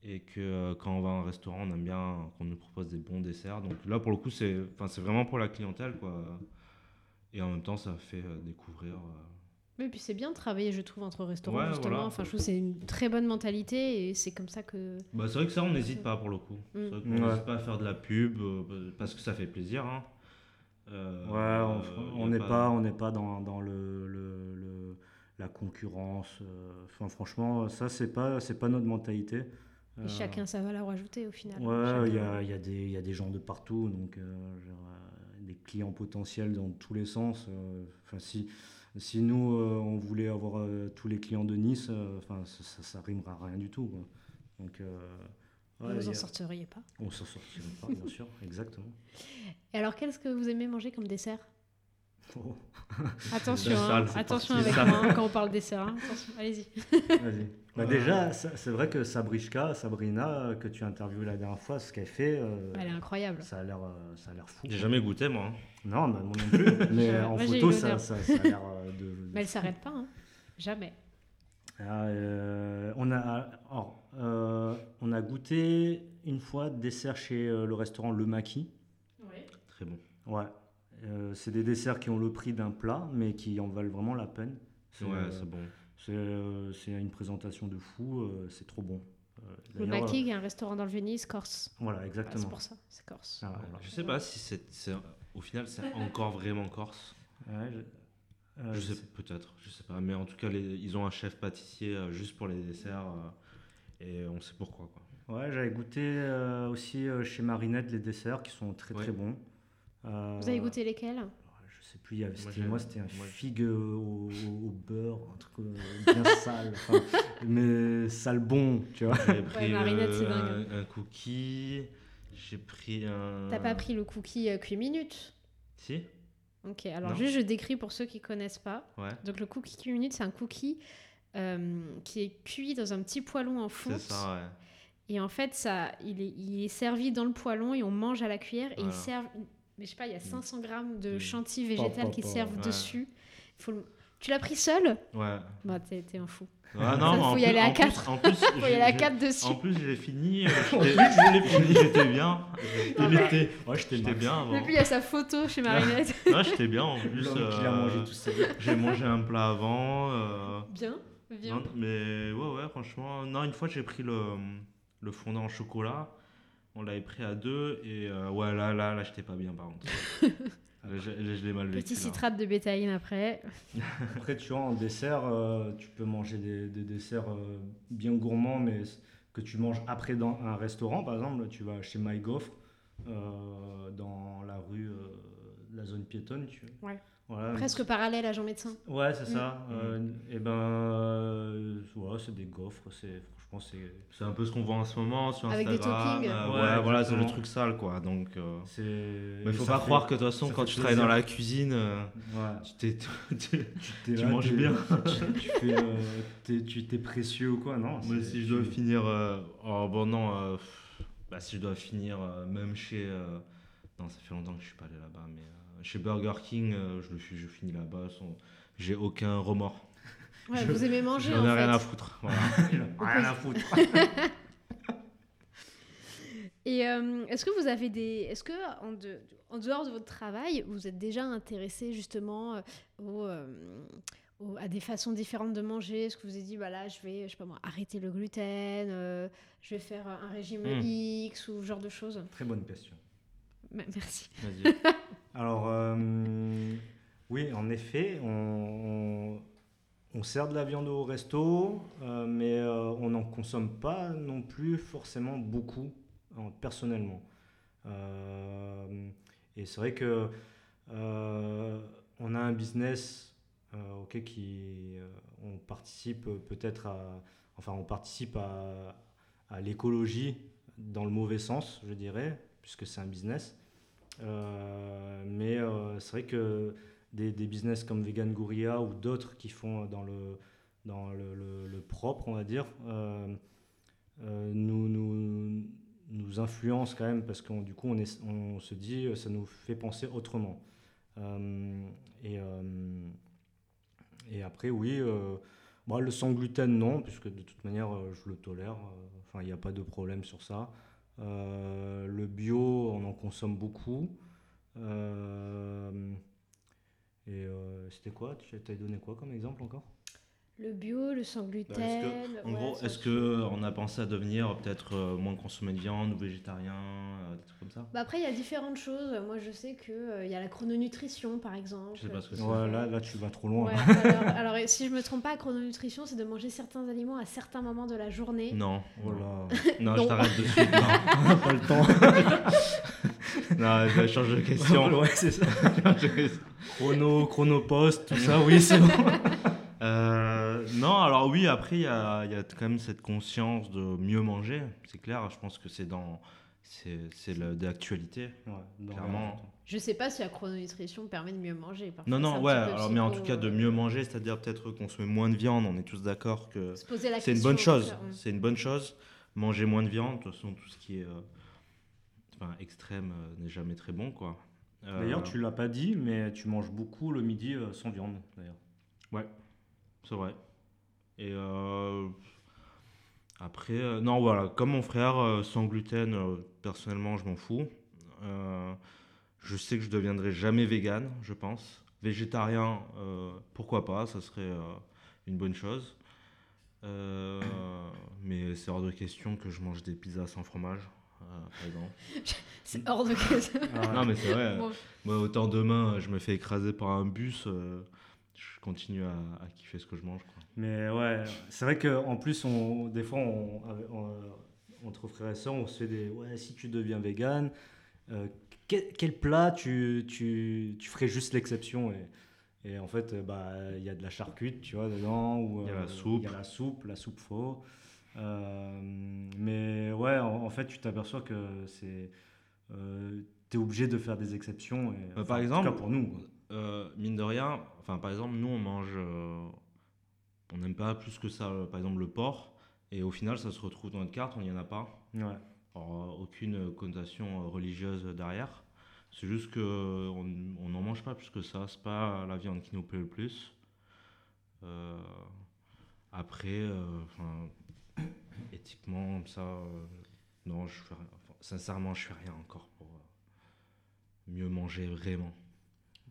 S2: Et que euh, quand on va à un restaurant, on aime bien qu'on nous propose des bons desserts. Donc là, pour le coup, c'est enfin, c'est vraiment pour la clientèle. Quoi. Et en même temps, ça fait euh, découvrir. euh,
S1: Mais puis c'est bien de travailler, je trouve, entre restaurants,
S2: Ouais,
S1: justement.
S2: voilà.
S1: Enfin, je trouve que c'est une très bonne mentalité et c'est comme ça que.
S2: Bah, c'est vrai que ça, on n'hésite pas pour le coup.
S1: Mm.
S2: C'est vrai qu'on
S3: Ouais.
S2: n'hésite pas à faire de la pub euh, parce que ça fait plaisir. hein. Euh,
S3: Ouais, on- n'est
S2: a
S3: pas, on n'est pas dans, dans le, le- le- la concurrence. Enfin, franchement, ça c'est pas, c'est pas notre mentalité.
S1: Et
S3: Euh,
S1: chacun sa valeur ajoutée au final.
S3: Ouais, il y
S1: Chacun-
S3: y, y a des gens de partout, donc euh, euh, des clients potentiels dans tous les sens. Enfin, si, si nous on voulait avoir tous les clients de Nice, enfin, ça, ça, rimera à rien du tout. quoi. Donc, ouais,
S1: vous
S3: il y
S1: en
S3: a-
S1: sortiriez pas.
S3: on s'en sortirait pas, bien sûr, exactement.
S1: Et alors, qu'est-ce que vous aimez manger comme dessert?
S3: Oh,
S1: Attention, hein, attention avec moi hein, quand on parle dessert. hein. Allez-y.
S3: Bah,
S2: Ouais.
S3: déjà, c'est vrai que Sabrichka, Sabrina, euh, que tu as interviewé la dernière fois, ce qu'elle fait, euh,
S1: Elle est incroyable.
S3: ça a l'air, euh, ça a l'air fou.
S2: J'ai jamais goûté, moi. hein.
S3: Non, bah, moi non plus. Mais en
S1: moi,
S3: photo, ça, ça, ça a l'air euh, de.
S1: Mais elle s'arrête pas, hein. jamais.
S3: Ah, euh, on, a, alors, euh, on a goûté une fois dessert chez euh, le restaurant Le Maquis.
S2: Très bon.
S3: Ouais. Euh, c'est des desserts qui ont le prix d'un plat, mais qui en valent vraiment la peine. C'est,
S2: Ouais,
S3: euh,
S2: c'est bon.
S3: C'est, euh, c'est une présentation de fou, euh, c'est trop bon. Euh,
S1: Le qui est un restaurant dans le Venise, corse.
S3: Voilà,
S1: Ah, c'est
S3: exactement.
S1: pour ça, c'est corse.
S3: Ah, voilà.
S2: Je sais pas si c'est, au final c'est encore vraiment corse.
S3: Ouais, je- euh,
S2: je sais peut-être, je sais pas. Mais en tout cas, les- ils ont un chef pâtissier euh, juste pour les desserts euh, et on sait pourquoi quoi.
S3: Ouais, j'avais goûté euh, aussi euh, chez Marinette les desserts qui sont très
S2: Ouais.
S3: très bons. Euh,
S1: Vous avez goûté lesquels?
S3: Sais plus, c'était- moi c'était un
S2: moi,
S3: figue au, au- beurre, un truc euh, bien sale, enfin, mais sale bon, tu vois.
S2: J'ai pris euh, un, un cookie, j'ai pris un.
S1: T'as pas pris le cookie euh, cuit minute?
S2: Si
S1: Ok, alors
S2: Non.
S1: juste je décris pour ceux qui connaissent pas.
S2: Ouais.
S1: Donc le cookie cuit minute, c'est un cookie euh, qui est cuit dans un petit poêlon en fonte.
S2: C'est ça, ouais.
S1: Et en fait, ça, il, est, il est servi dans le poêlon et on mange à la cuillère. Et
S2: Voilà.
S1: ils servent, mais je sais pas, il y a 500 grammes de
S2: Mm.
S1: chantilly végétal qui servent
S2: Ouais.
S1: dessus. Faut le- Tu l'as pris seul?
S2: Ouais.
S1: Bah, t'es t'es un fou.
S2: Ah non,
S1: faut
S2: en
S1: y
S2: plus-
S1: aller à
S2: en plus-
S1: quatre.
S2: En plus,
S1: Faut y aller à
S2: j'ai-
S1: 4 dessus.
S2: En plus, j'ai fini. euh, j'étais- je l'ai fini, j'étais bien.
S3: Il
S2: J'étais
S3: était, ouais, j'étais
S2: bien avant.
S1: Et puis il y a sa photo chez Marinette.
S2: Ouais, j'étais bien en plus.
S3: Qui a
S2: euh,
S3: mangé tout seul.
S2: J'ai mangé un plat avant. euh,
S1: bien, bien.
S2: non, mais ouais, ouais, franchement. Non, une fois, j'ai pris le, le fondant au chocolat. On l'avait pris à deux. Et euh, ouais, là, là, là, j'étais pas bien par contre. Là, je l'ai mal vécu.
S1: Petit
S2: là.
S1: citrate de bétaïne après.
S3: Après, tu vois, en dessert, euh, tu peux manger des, des desserts euh, bien gourmands, mais que tu manges après dans un restaurant, par exemple. Tu vas chez My Gaufre, euh, dans la rue, euh, la zone piétonne. Tu...
S1: Ouais.
S3: Voilà.
S1: Presque parallèle à Jean Médecin.
S3: Ouais, c'est ça.
S2: Mm.
S3: Euh, et ben, euh, ouais, c'est des gaufres. C'est, franchement, c'est.
S2: C'est un peu ce qu'on voit en ce moment sur
S1: Avec des
S2: Instagram.
S1: toppings.
S2: euh,
S3: Ouais,
S2: ouais, voilà, c'est le truc sale, quoi. Donc. euh,
S3: c'est...
S2: Mais faut pas
S3: fait-
S2: croire que de toute façon,
S3: ça
S2: quand tu travailles dans
S3: plaisir.
S2: la cuisine, euh,
S3: Ouais.
S2: tu t'es. tu- Tu manges bien.
S3: tu, fais, euh, t'es, tu t'es précieux ou quoi? Non.
S2: Moi, si je dois
S3: tu-
S2: finir. euh, Oh, bon, non. euh, bah, si je dois finir, euh, même chez. euh, Non, ça fait longtemps que je suis pas allé là-bas, mais euh, chez Burger King, euh, je, le suis- je finis là-bas. sans- J'ai aucun remords.
S1: Ouais,
S3: Je-
S1: vous aimez manger
S2: J'en
S1: en
S2: ai
S1: fait.
S2: rien à foutre. Voilà.
S3: Rien à foutre.
S1: Et euh, est-ce que vous avez des. Est-ce que en, de- en dehors de votre travail, vous êtes déjà intéressé justement euh, au, euh, au- à des façons différentes de manger? Est-ce que vous avez dit, bah là, je vais, je sais pas moi, arrêter le gluten, euh, je vais faire un régime
S2: Hmm.
S1: X ou ce genre de choses?
S3: Très bonne question.
S1: M- Merci.
S2: Vas-y.
S3: Alors, euh, oui, en effet, on, sert de la viande au resto, euh, mais euh, on n'en consomme pas non plus forcément beaucoup, personnellement. Et c'est vrai que on a un business qui, on participe peut-être enfin, on participe à l'écologie dans le mauvais sens, je dirais, puisque c'est un business. Euh, mais euh, c'est vrai que des, business comme Vegan Gouria ou d'autres qui font dans le, dans le, propre, on va dire, euh, nous, nous, nous influencent quand même parce que du coup on, se dit ça nous fait penser autrement. Et, et après oui, euh, bah, le sans gluten non, puisque de toute manière je le tolère, enfin il n'y a pas de problème sur ça. Euh, le bio, on en consomme beaucoup. Euh, et euh, c'était quoi? Tu t'avais donné quoi comme exemple encore?
S1: Le bio, le sans gluten.
S2: Bah, que- En
S1: ouais,
S2: gros, est-ce
S1: je-
S2: que on a pensé à devenir peut-être euh, moins consommer de viande ou végétarien, euh, des trucs comme ça?
S1: Bah après, il y a différentes choses. Moi, je sais qu'il y a la chrononutrition, par exemple.
S2: Je sais pas ce que
S3: Ouais, là, là, tu vas trop loin.
S1: Ouais, alors, alors, si je me trompe pas, la chrononutrition, c'est de manger certains aliments à certains moments de la journée.
S2: Non.
S3: Oh là,
S2: Non,
S1: Non.
S2: je t'arrête de suite. Non,
S3: pas le temps.
S2: non je change de question.
S3: ouais, c'est ça. Chrono, chronopost, tout ça, oui, c'est bon.
S2: Euh, non, alors oui, après, il y a, il y a quand même cette conscience de mieux manger. C'est clair, je pense que c'est dans, c'est d'actualité.
S3: Ouais,
S2: Clairement.
S1: Je sais pas si la chrononutrition permet de mieux manger. Parfois,
S2: Non, non, ouais, alors, mais en tout cas de
S1: euh,
S2: mieux manger, c'est-à-dire peut-être consommer moins de viande, on est tous d'accord que c'est une bonne chose.
S1: ouais.
S2: C'est une bonne chose. Manger moins de viande, de toute façon, tout ce qui est euh, enfin, extrême euh, n'est jamais très bon, quoi. Euh,
S3: D'ailleurs, tu l'as pas dit, mais tu manges beaucoup le midi euh, sans viande. D'ailleurs.
S2: C'est vrai. Et euh, après, euh, non, voilà, comme mon frère, euh, sans gluten, euh, personnellement, je m'en fous. Euh, je sais que je deviendrai jamais vegan, je pense. Végétarien, euh, pourquoi pas, ça serait euh, une bonne chose. Euh, mais c'est hors de question que je mange des pizzas sans fromage, euh, par exemple.
S1: C'est hors de question.
S3: Ah,
S2: Non, mais c'est vrai.
S1: Bon.
S2: Moi, autant demain, je me fais écraser par un bus, euh, je continue à, à kiffer ce que je mange. Quoi.
S3: Mais ouais, c'est vrai qu'en plus, on, des fois, on, on- entre frères et sœurs, on se fait des. Ouais, si tu deviens vegan, euh, quel, quel plat tu, tu, tu ferais juste l'exception et, et en fait, euh, bah, il y a de la charcute, tu vois, dedans. Ou,
S2: Il y a
S3: euh,
S2: la soupe.
S3: Il y a la soupe, la soupe faux. Euh, mais ouais, en, en fait, tu t'aperçois que c'est. Euh, T'es obligé de faire des exceptions. Et,
S2: par
S3: en tout
S2: exemple,
S3: cas pour nous.
S2: Euh, mine de rien, enfin, par exemple, nous, on mange. euh, on n'aime pas plus que ça, par exemple, le porc. Et au final, ça se retrouve dans notre carte, on n'y en a pas.
S3: Ouais.
S2: Alors, euh, aucune connotation religieuse derrière. C'est juste que on on n'en mange pas plus que ça. C'est pas la viande qui nous plaît le plus. Euh, après, éthiquement, ça, non, je fais. Enfin, sincèrement, je fais rien encore pour mieux manger vraiment.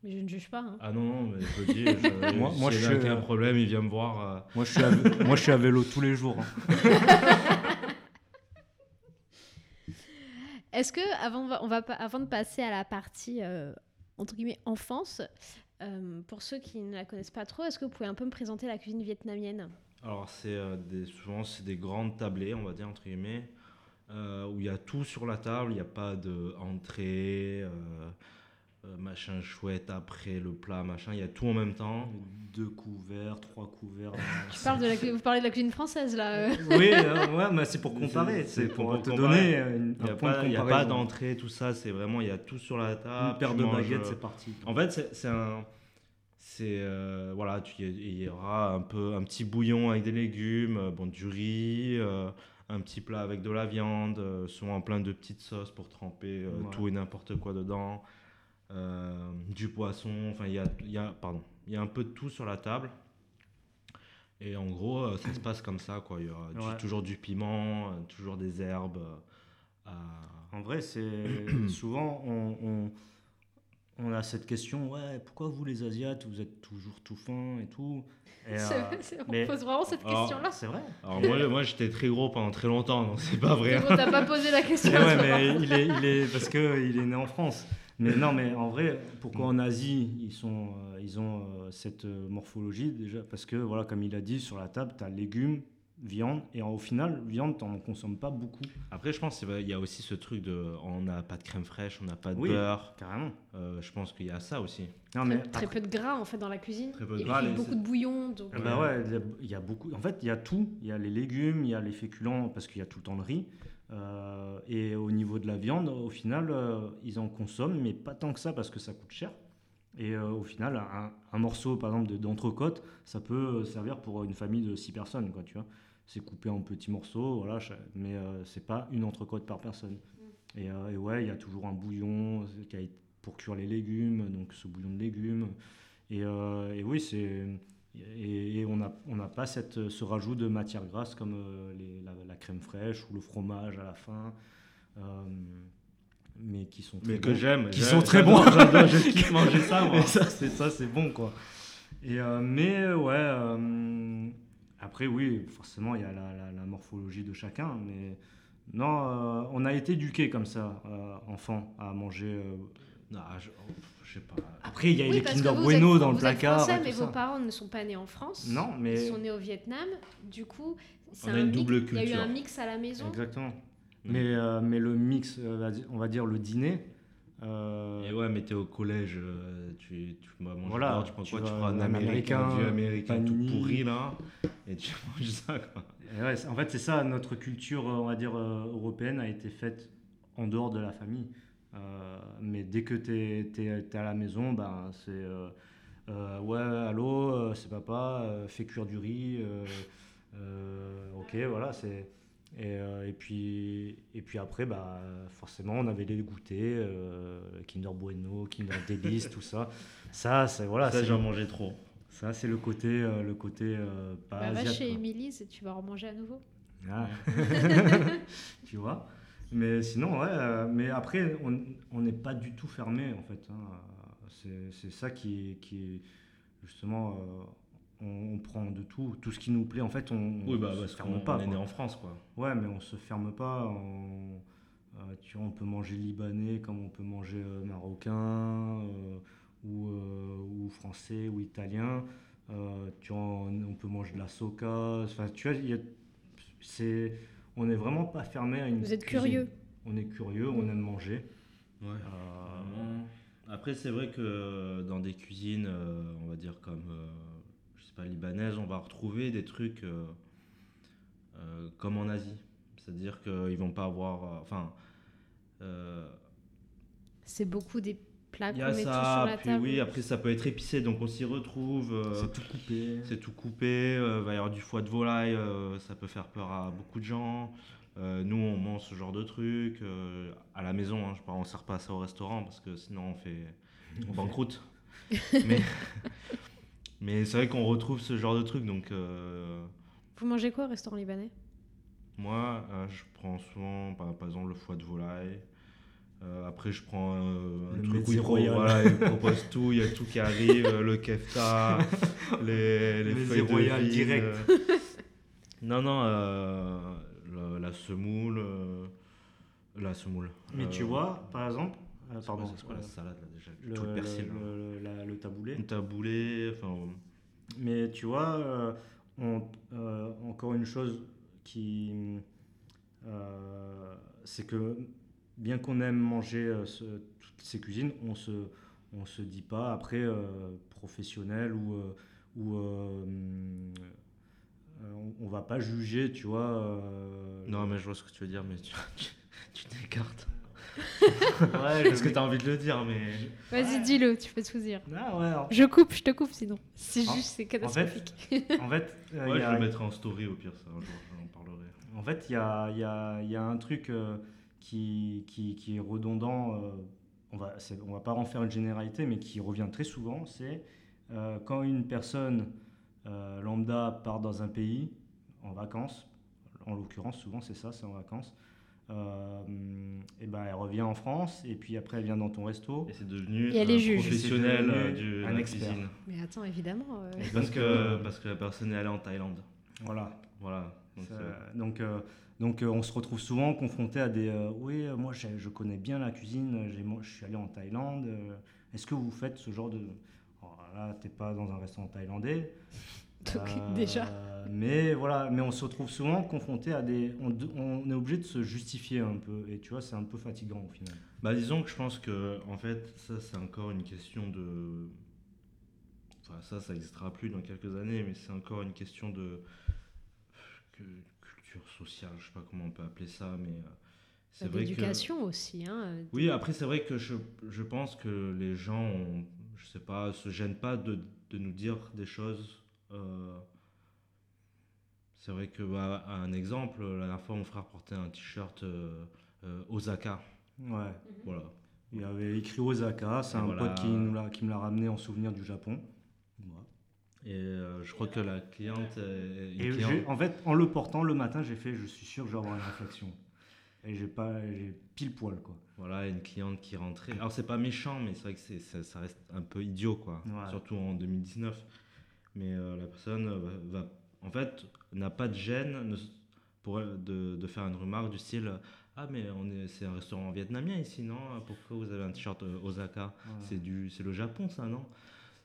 S1: Mais je ne juge pas. hein.
S2: Ah non, non, mais je le dis, je,
S3: Moi-
S2: si
S3: moi, je suis,
S2: un problème, il vient me voir. euh,
S3: Moi, je suis à, moi, je suis à vélo tous les jours. hein.
S1: Est-ce que, avant, on va, avant de passer à la partie, euh, entre guillemets, enfance, euh, pour ceux qui ne la connaissent pas trop, est-ce que vous pouvez un peu me présenter la cuisine vietnamienne?
S2: Alors, c'est euh, des, souvent, c'est des grandes tablées, on va dire, entre guillemets, euh, où il y a tout sur la table, il n'y a pas d'entrée, euh, euh, machin chouette après le plat, machin, il y a tout en même temps.
S3: Deux couverts, trois couverts.
S1: Tu parles de la, Vous parlez de la cuisine française, là. euh.
S3: oui, euh, ouais, mais c'est pour comparer.
S2: C'est-
S3: pour,
S2: pour
S3: te
S2: comparer.
S3: donner une,
S2: n'y
S3: un
S2: a,
S3: point
S2: pas-
S3: de
S2: il y a pas d'entrée, tout ça, c'est vraiment, il y a tout sur la table.
S3: Une paire de
S2: manges,
S3: baguettes, c'est parti.
S2: En fait, c'est c'est un. C'est. euh, voilà, tu- il y aura un peu un petit bouillon avec des légumes, euh, bon, du riz, euh, un petit plat avec de la viande, euh, souvent plein de petites sauces pour tremper euh,
S3: Ouais.
S2: tout et n'importe quoi dedans, euh, du poisson, enfin, il y a, il y, a, pardon, il y a un peu de tout sur la table. Et en gros, euh, ça se passe comme ça, quoi. Il y aura du- toujours du piment, euh, toujours des herbes. euh,
S3: En vrai, c'est souvent on, on, on a cette question ouais, pourquoi vous les Asiates, vous êtes toujours tout fins et tout? Et, euh,
S1: on
S3: mais-
S1: pose vraiment cette question-là.
S3: C'est vrai.
S2: Alors moi, moi j'étais très gros pendant très longtemps, donc c'est pas vrai.
S1: Bon, T'as pas posé la question.
S3: Ouais, mais il est, il est parce que il est né en France. Mais non, mais en vrai, pourquoi en Asie ils sont, euh, ils ont euh, cette euh, morphologie déjà? Parce que voilà, comme il a dit sur la table, tu as légumes, viande, et en- au final, viande, t'en consommes pas beaucoup,
S2: Après, je pense qu'il y a aussi ce truc de on n'a pas de crème fraîche, on n'a pas de
S3: Oui.
S2: beurre.
S3: carrément.
S2: Euh, je pense qu'il y a ça aussi.
S3: Non, mais
S1: très peu de gras en fait dans la cuisine.
S2: Très peu de
S1: et
S2: gras,
S1: puis beaucoup de bouillon. Donc,
S3: Ah bah ouais, il y a- il y, a beaucoup. En fait, il y a tout. Il y a les légumes, il y a les féculents, parce qu'il y a tout le temps le riz. Euh, et au niveau de la viande, au final, euh, ils en consomment, mais pas tant que ça, parce que ça coûte cher. Et euh, au final, un, un morceau, par exemple, de- d'entrecôte, ça peut servir pour une famille de 6 personnes, quoi, tu vois. C'est coupé en petits morceaux, voilà, mais c'est pas une entrecôte par personne. Et, euh, et ouais, il y a toujours un bouillon pour cuire les légumes, donc ce bouillon de légumes. Et, et oui, c'est et, et on n'a on pas cette, ce rajout de matière grasse comme euh, les- la, la crème fraîche ou le fromage à la fin, euh, mais qui sont très
S2: Mais que j'aime.
S3: Qui sont très bons.
S2: J'adore, je kiffe manger ça, moi.
S3: Ça, c'est ça, c'est bon quoi. Et euh, mais ouais, après oui, forcément il y a la, la- la morphologie de chacun, mais non, euh, on a été éduqués comme ça, euh, enfant, à manger. euh.
S2: Non, je, je sais pas.
S3: Après il y a
S1: Oui,
S3: les Kinder
S1: vous
S3: Bueno
S1: êtes-
S3: dans le
S1: vous êtes
S3: placard.
S1: Français, mais
S3: tout
S1: vos
S3: ça.
S1: parents ne sont pas nés en France.
S3: Non, mais
S1: Ils sont nés au Vietnam. Du coup, c'est un
S2: une
S1: mix-
S2: double
S1: Il y a eu un mix à la maison.
S3: exactement. Mais euh, mais le mix, euh, on va dire le dîner. euh,
S2: Et ouais, mais t'es au collège, euh, tu, tu vas manger
S3: Voilà,
S2: dehors, tu prends
S3: tu
S2: quoi? Tu prends un américain, un vieux américain tout pourri là, et tu manges ça quoi.
S3: Et ouais, c'est- en fait, c'est ça, notre culture, on va dire, européenne a été faite en dehors de la famille. Euh, mais dès que tu es, à la maison, ben, c'est euh, euh, ouais, allô, c'est papa, fais cuire du riz. ok, voilà, c'est. Et, et, puis, et puis après, bah, forcément, on avait les goûters, Kinder Bueno, Kinder Delice, tout ça. Ça, c'est voilà.
S2: Ça, j'en mangeais trop.
S3: Ça, c'est le côté, le côté
S1: pas bah, Va chez Émilie, tu vas en manger à nouveau? Ah.
S3: tu vois? Mais sinon, ouais, euh, mais après, on n'est pas du tout fermé, en fait. Hein. C'est ça qui, qui justement, euh, on, prend de tout, tout ce qui nous plaît. En fait, on
S2: oui, bah, se ferme pas. On est né en France, quoi.
S3: Ouais, mais on se ferme pas. On, euh, tu vois, on peut manger libanais comme on peut manger marocain ou, ou, français ou italien. tu vois, on, peut manger de la soca. Enfin, tu vois, c'est on n'est vraiment pas fermé à une.
S1: Vous êtes curieux.
S3: On est curieux, on aime manger.
S2: Ouais. Euh, après, c'est vrai que dans des cuisines, euh, on va dire comme, euh, je sais pas, libanaises, on va retrouver des trucs comme en Asie. C'est-à-dire qu'ils vont pas avoir. Enfin.
S1: c'est beaucoup des plats
S2: qu'on met ça, sur la table. Oui, après ça peut être épicé, donc on s'y retrouve.
S3: c'est tout coupé.
S2: C'est tout coupé. Il va y avoir du foie de volaille, ça peut faire peur à beaucoup de gens. Euh, nous, on mange ce genre de trucs euh, à la maison. Hein, je ne sert pas ça au restaurant parce que sinon on fait on banqueroute. mais mais c'est vrai qu'on retrouve ce genre de trucs. Donc, euh,
S1: Vous mangez quoi au restaurant libanais?
S2: Moi, je prends souvent, par, exemple, le foie de volaille. Après, je prends un truc où il, propose tout, il y a tout qui arrive, le kefta, les, les feuilles de vigne. direct. non, non, la semoule. Euh, la semoule.
S3: Mais tu euh, vois, par exemple.
S2: Euh, pardon. C'est quoi la salade là déjà?
S3: Le, le persil. Le, le, taboulé.
S2: Le taboulé, enfin.
S3: Mais tu vois, on, encore une chose qui. c'est que bien qu'on aime manger toutes ces cuisines, on se, on se dit pas après professionnel ou, ou euh, on, va pas juger, tu vois. Euh,
S2: non, mais je vois ce que tu veux dire, mais tu, tu, t'écartes. ouais, Parce que tu as envie de le dire, mais.
S1: Vas-y, dis-le, tu peux tout dire.
S3: Ah, ouais,
S1: Je coupe, je te coupe sinon. C'est juste, c'est catastrophique.
S3: En fait,
S2: euh, ouais, je le mettrai en story au pire, ça, un jour, j'en parlerai.
S3: En fait, il y a, y, a, y a, un truc qui, qui, qui, est redondant, on va, on va pas en faire une généralité, mais qui revient très souvent c'est quand une personne euh, lambda part dans un pays en vacances, en l'occurrence souvent c'est ça, c'est en vacances. Euh, et ben elle revient en France et puis après elle vient dans ton resto
S2: et c'est devenu
S1: et
S2: un professionnel du
S3: un expert.
S1: Mais attends évidemment. Euh,
S2: parce que parce que la personne est allée en Thaïlande.
S3: Voilà.
S2: Voilà.
S3: Donc donc, on se retrouve souvent confronté à des oui moi je, connais bien la cuisine, je suis allé en Thaïlande. Est-ce que vous faites ce genre de là, t'es pas dans un restaurant thaïlandais?
S1: Euh, déjà.
S3: Mais voilà, mais on se retrouve souvent confronté à des. On, on est obligé de se justifier un peu. Et tu vois, c'est un peu fatigant au final.
S2: Bah, disons que je pense que, en fait, ça, c'est encore une question de. Enfin, ça, ça n'existera plus dans quelques années, mais c'est encore une question de. Culture sociale, je sais pas comment on peut appeler ça, mais. Euh,
S1: c'est vrai L'éducation aussi. Hein,
S2: oui, après, c'est vrai que je, je pense que les gens ont je sais pas, se gêne pas de, de nous dire des choses. Euh, c'est vrai que, bah, un exemple, la dernière fois, mon frère portait un t-shirt euh, euh, Osaka.
S3: Ouais.
S2: Voilà.
S3: Il avait écrit Osaka, c'est un pote qui, nous qui me l'a ramené en souvenir du Japon.
S2: Et je crois que la cliente.
S3: Et en fait, en le portant le matin, j'ai fait, je suis sûr que je vais avoir une réflexion. Et j'ai pas, pile poil quoi.
S2: Voilà, une cliente qui rentrait. Alors c'est pas méchant, mais c'est vrai que c'est, ça, reste un peu idiot quoi. Surtout en 2019. Mais euh, la personne va, en fait, n'a pas de gêne pour de, de, faire une remarque du style ah mais on est, c'est un restaurant vietnamien ici non? Pourquoi vous avez un t-shirt euh, Osaka? C'est du, c'est le Japon ça non?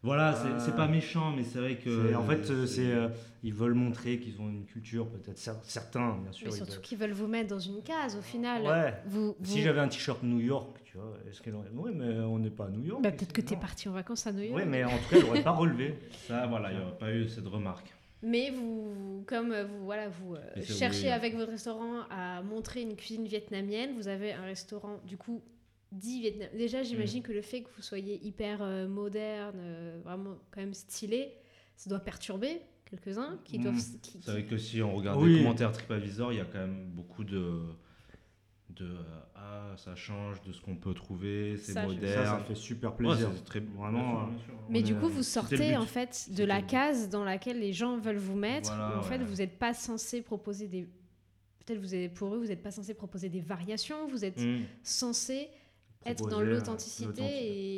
S2: Voilà, c'est pas méchant, mais c'est vrai que.
S3: En fait, euh, c'est euh, ils veulent montrer qu'ils ont une culture, peut-être certains, bien sûr.
S1: Mais surtout qu'ils veulent vous mettre dans une case, au final.
S3: Ouais. Vous, Si j'avais un t-shirt New York, tu vois, est-ce qu'elle aurait. Oui, mais on n'est pas à New York.
S1: Bah, peut-être que tu es parti en vacances à New York.
S3: Oui, mais en tout cas, elle n'aurait pas relevé.
S2: Ça, voilà, il n'y aurait pas eu cette remarque.
S1: Mais vous, comme euh, vous, voilà, vous euh, cherchez
S2: oui.
S1: avec votre restaurant à montrer une cuisine vietnamienne, vous avez un restaurant du coup dit vietnamien. Déjà,
S2: Mm.
S1: j'imagine que le fait que vous soyez hyper euh, moderne, euh, vraiment quand même stylé, ça doit perturber quelques-uns qui
S3: Mm.
S1: doivent. qui-
S2: C'est vrai que si on regarde
S3: Oui.
S2: les commentaires TripAdvisor, il y a quand même beaucoup de. de euh, ah, ça change de ce qu'on peut trouver, c'est moderne.
S3: Ça, ça fait super
S2: Ouais,
S3: plaisir.
S2: c'est très
S3: Vraiment,
S2: bien sûr, bien sûr.
S1: Mais du coup, vous sortez
S2: but.
S1: en fait de
S2: C'était
S1: la case dans laquelle les gens veulent vous mettre.
S2: Voilà,
S1: où, en fait, vous n'êtes pas censé proposer des. Peut-être vous êtes pour eux, vous n'êtes pas censé proposer des variations. Vous êtes
S2: Mm.
S1: censé être dans
S3: euh,
S1: l'authenticité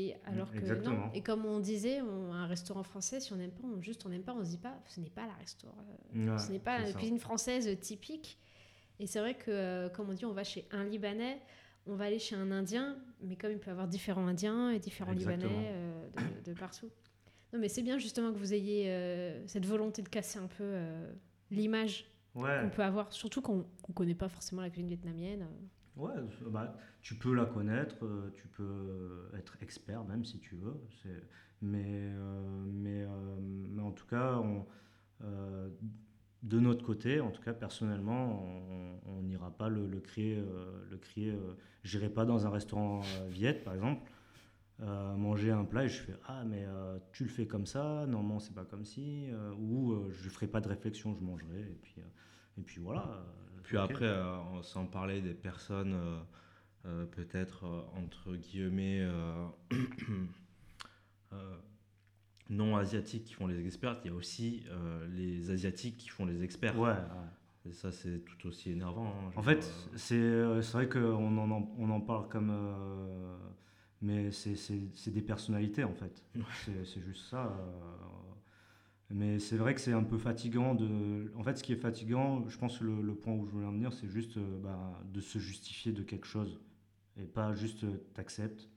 S1: et alors que
S3: Exactement.
S1: non. Et comme on disait, on- un restaurant français, si on n'aime pas, on juste on n'aime pas, on se dit pas, ce n'est pas la restaurant,
S3: Ouais,
S1: ce n'est pas la
S3: ça.
S1: cuisine française typique. Et c'est vrai que, euh, comme on dit, on va chez un Libanais, on va aller chez un Indien, mais comme il peut y avoir différents Indiens et différents
S3: Exactement.
S1: Libanais euh, de, de partout. Non, mais c'est bien justement que vous ayez euh, cette volonté de casser un peu euh, l'image
S3: Ouais.
S1: qu'on peut avoir, surtout qu'on ne connaît pas forcément la cuisine vietnamienne.
S3: Ouais, bah, tu peux la connaître, euh, tu peux être expert même si tu veux. Mais, euh, mais, euh, mais en tout cas, on, euh, de notre côté, en tout cas personnellement, on- n'ira pas le, crier. euh, le crier euh, J'irai pas dans un restaurant euh, viet, par exemple, euh, manger un plat et je fais Ah, mais euh, tu le fais comme ça, normalement c'est pas comme si, euh, ou euh, je ferai pas de réflexion, je mangerai, et puis, euh, et puis voilà.
S2: Puis après, euh, on- sans parler des personnes euh, euh, peut-être entre guillemets non asiatiques qui font les experts, il y a aussi les asiatiques qui font les experts.
S3: Ouais, ouais.
S2: Et ça, c'est tout aussi énervant. hein,
S3: En fait,
S2: euh,
S3: c'est vrai qu'on en, on en parle comme. euh, mais c'est- des personnalités en fait. C'est c'est juste ça. euh, mais c'est vrai que c'est un peu fatigant de. En fait, ce qui est fatigant, je pense que le, le point où je voulais en venir, c'est juste euh, bah, de se justifier de quelque chose. Et pas juste euh, t'acceptes.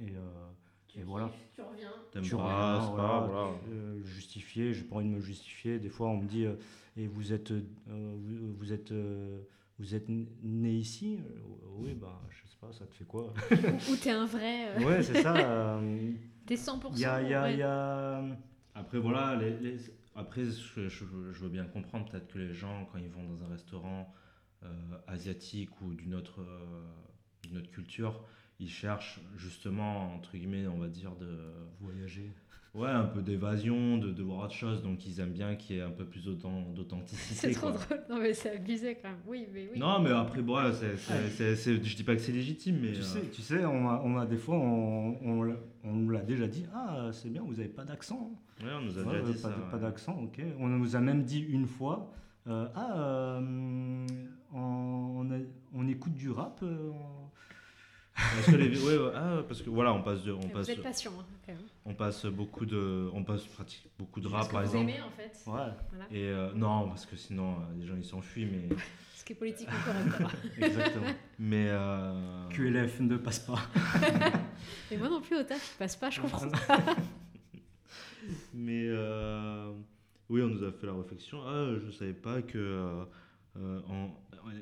S3: Et, euh, et voilà.
S1: Tu reviens.
S3: Tu
S2: pas,
S3: reviens, voilà,
S2: pas, voilà.
S3: euh, justifier, j'ai pas envie de me justifier. Des fois, on me dit, euh, et vous êtes, euh, vous, vous êtes, euh, vous êtes né ici? Euh, Oui, bah, je sais pas, ça te fait quoi?
S1: Ou t'es un vrai. euh,
S3: Ouais, c'est ça. euh,
S1: T'es 100%.
S3: Il y a, il y a,
S1: ouais.
S3: il y a-
S2: Après, voilà, après, je veux bien comprendre peut-être que les gens, quand ils vont dans un restaurant euh, asiatique ou d'une autre, euh, d'une autre culture, ils cherchent justement, entre guillemets, on va dire, de,
S3: voyager.
S2: ouais, un peu d'évasion, de, de voir autre chose. Donc, ils aiment bien qu'il y ait un peu plus d'authen- d'authenticité.
S1: C'est trop
S2: quoi.
S1: drôle. Non, mais c'est abusé quand même. Oui, mais oui.
S2: Non, mais après, bon, ouais, c'est, je dis pas que c'est légitime, mais.
S3: Tu
S2: euh,
S3: sais, tu sais, on a, on a des fois, on, on, l'a- on nous l'a déjà dit. Ah, c'est bien, vous avez pas d'accent.
S2: ouais, on nous a
S3: Ouais,
S2: déjà
S3: ouais,
S2: dit
S3: pas,
S2: ça.
S3: de- pas
S2: ouais.
S3: d'accent, ok. On nous a même dit une fois, euh, ah, euh, on, on a- on écoute du rap. euh, on-
S2: que les- ouais, ouais, ah, parce que voilà, on passe de, on
S1: Vous
S2: passe,
S1: êtes patient, hein, quand même.
S2: on passe beaucoup de, on passe pratique beaucoup de
S1: Parce
S2: rap
S1: que
S2: par
S1: vous
S2: exemple.
S1: aimez, en fait.
S3: Ouais,
S1: Voilà.
S2: Et euh, non, parce que sinon euh, les gens ils s'enfuient, mais
S1: Ce qui est politiquement correct.
S3: exactement.
S2: mais euh,
S3: QLF ne passe pas.
S1: Et moi non plus, au taf, je passe pas, je comprends.
S2: mais euh, oui, on nous a fait la réflexion. Ah, je savais pas que en-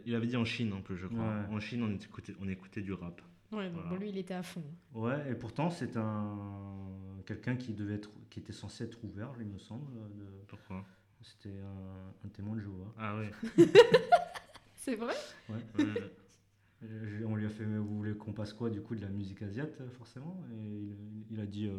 S2: il avait dit en Chine un peu, je crois.
S3: Ouais.
S2: En Chine, on écoutait, on écoutait du rap.
S1: Ouais, donc
S2: Voilà.
S1: bon, lui, il était à fond.
S3: Ouais, et pourtant, c'est un quelqu'un qui devait être, qui était censé être ouvert, il me semble. de-
S2: Pourquoi?
S3: C'était un, un témoin de Jéhovah.
S2: Ah oui.
S1: C'est vrai?
S3: Ouais. On lui a fait, mais vous voulez qu'on passe quoi du coup de la musique asiate, forcément? Et il, il a dit, euh,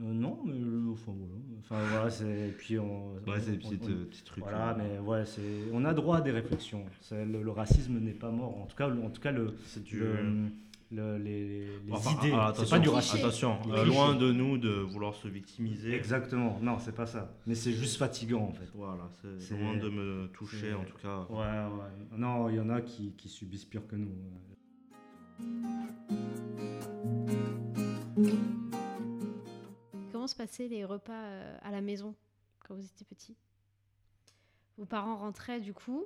S3: Euh, non, mais euh, enfin voilà. Enfin voilà, c'est. et puis on.
S2: Ouais, c'est des
S3: on-
S2: petites,
S3: on-
S2: petits trucs.
S3: Voilà, mais ouais, c'est. On a droit à des réflexions. C'est- Le, le racisme n'est pas mort. En tout cas, le- en tout cas, le,
S2: c'est du.
S3: le- le- les, les- les
S2: Enfin,
S3: idées.
S2: alors,
S3: c'est pas du racisme.
S2: Attention, euh, loin de nous de vouloir se victimiser.
S3: Exactement. Non, c'est pas ça. Mais c'est juste fatigant en fait.
S2: Voilà, c'est loin de me toucher en tout cas.
S3: Ouais, ouais. Non, il y en a qui, qui subissent pire que nous.
S1: Comment se passaient les repas euh, à la maison quand vous étiez petit? Vos parents rentraient du coup?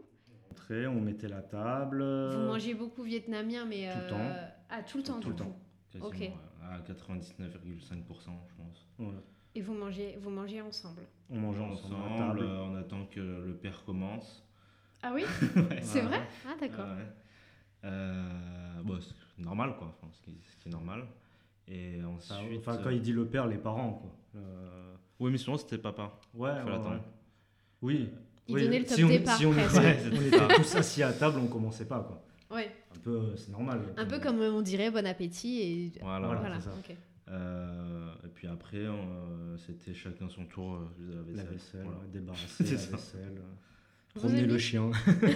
S3: On mettait la table.
S1: Vous mangiez beaucoup vietnamien, mais.
S3: Tout le
S1: euh,
S3: temps.
S1: Ah, tout le temps,
S3: Tout
S1: du
S3: le
S1: coup.
S3: temps.
S2: Quasiment,
S1: Ok.
S2: ouais, à 99,5% je pense.
S3: Ouais.
S1: Et vous mangez, vous mangez ensemble?
S3: On mangeait ensemble,
S2: Ensemble, euh, on attend que le père commence.
S1: Ah oui? C'est vrai? Ah, d'accord.
S2: Ouais. Euh, bon, c'est normal quoi, enfin, ce, qui, ce qui est normal. Et ensuite.
S3: enfin, quand il dit le père, les parents, quoi. Euh,
S2: Oui, mais souvent c'était papa.
S3: Ouais,
S2: Faut
S3: ouais,
S2: l'attendre.
S3: ouais. Oui.
S1: Il
S3: oui,
S1: donnait le top
S3: si on,
S1: départ,
S3: si on,
S2: Ouais,
S3: on
S2: c'est
S3: était tous assis à table, on commençait pas quoi.
S1: Ouais.
S3: Un peu, euh, c'est normal.
S1: Un peu comme on dirait bon appétit et
S2: Voilà.
S3: Voilà. ça.
S1: ok.
S2: Euh, et puis après, euh, c'était chacun son tour euh, de la vaisselle.
S3: La vaisselle,
S2: Voilà.
S3: débarrasser la
S2: ça.
S3: vaisselle, euh,
S1: Vous
S3: promener
S1: aimiez
S3: le chien.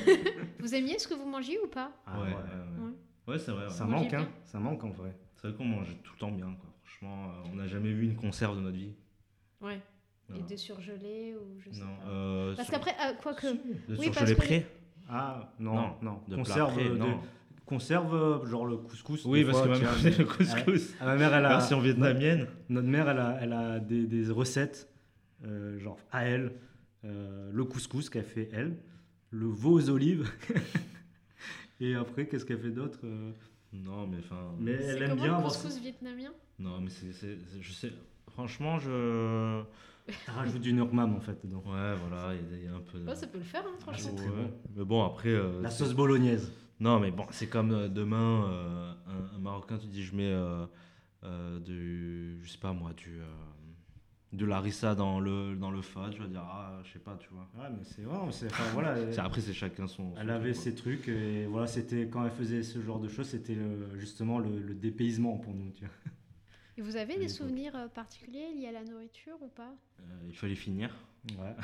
S1: Vous aimiez ce que vous mangiez ou pas
S3: Ah
S2: ouais,
S3: ouais.
S2: ouais, ouais. C'est vrai. ouais.
S3: Ça
S1: Vous mangez
S3: manque, hein. Ça manque en vrai.
S2: C'est vrai qu'on mangeait tout le temps bien. Quoi. Franchement, euh, on n'a jamais vu une conserve de notre vie.
S1: Ouais. Et de surgelé ou je sais
S2: Non.
S1: pas.
S2: euh,
S1: Parce
S2: sur-
S1: qu'après, ah, quoique.
S2: de
S1: Oui,
S2: surgelé
S1: parce que
S2: prêt
S3: Ah non,
S2: Non,
S3: non.
S2: de
S3: Conserve,
S2: plat prêt,
S3: de-
S2: non.
S3: Conserve genre le couscous.
S2: Oui, parce
S3: fois,
S2: que ma mère faisait le couscous.
S3: Ah, ma mère, elle a,
S2: Version vietnamienne.
S3: notre mère, elle a, elle a des, des recettes, euh, genre à elle, euh, le couscous qu'elle fait elle, le veau aux olives. Et après, qu'est-ce qu'elle fait d'autre euh,
S2: Non, mais enfin.
S3: Mais
S1: C'est
S3: elle aime bien
S1: le
S3: avoir
S1: couscous vietnamien?
S2: Non, mais c'est, je sais. Franchement, je.
S3: Elle rajoute du nurmam en fait dedans.
S2: Ouais, voilà, il y a- il y, a un peu.
S1: Ouais, ça peut le faire, hein, franchement.
S3: c'est très
S2: Ouais.
S3: bon.
S2: Mais bon, après. euh,
S3: La sauce bolognaise.
S2: Non, mais bon, c'est comme euh, demain, euh, un, un Marocain, tu dis, je mets euh, euh, du. Je sais pas moi, du. de l'arissa dans le, dans le fa, tu vas dire, ah, je sais pas, tu vois.
S3: Ouais, mais c'est vrai, enfin, voilà.
S2: Après, c'est chacun son. son
S3: Elle avait
S2: truc,
S3: ses trucs et voilà, c'était quand elle faisait ce genre de choses, c'était justement le, le dépaysement pour nous. Tu vois.
S1: Et vous avez des souvenirs euh, particuliers liés à la nourriture ou pas?
S2: Euh, il fallait finir.
S3: Ouais.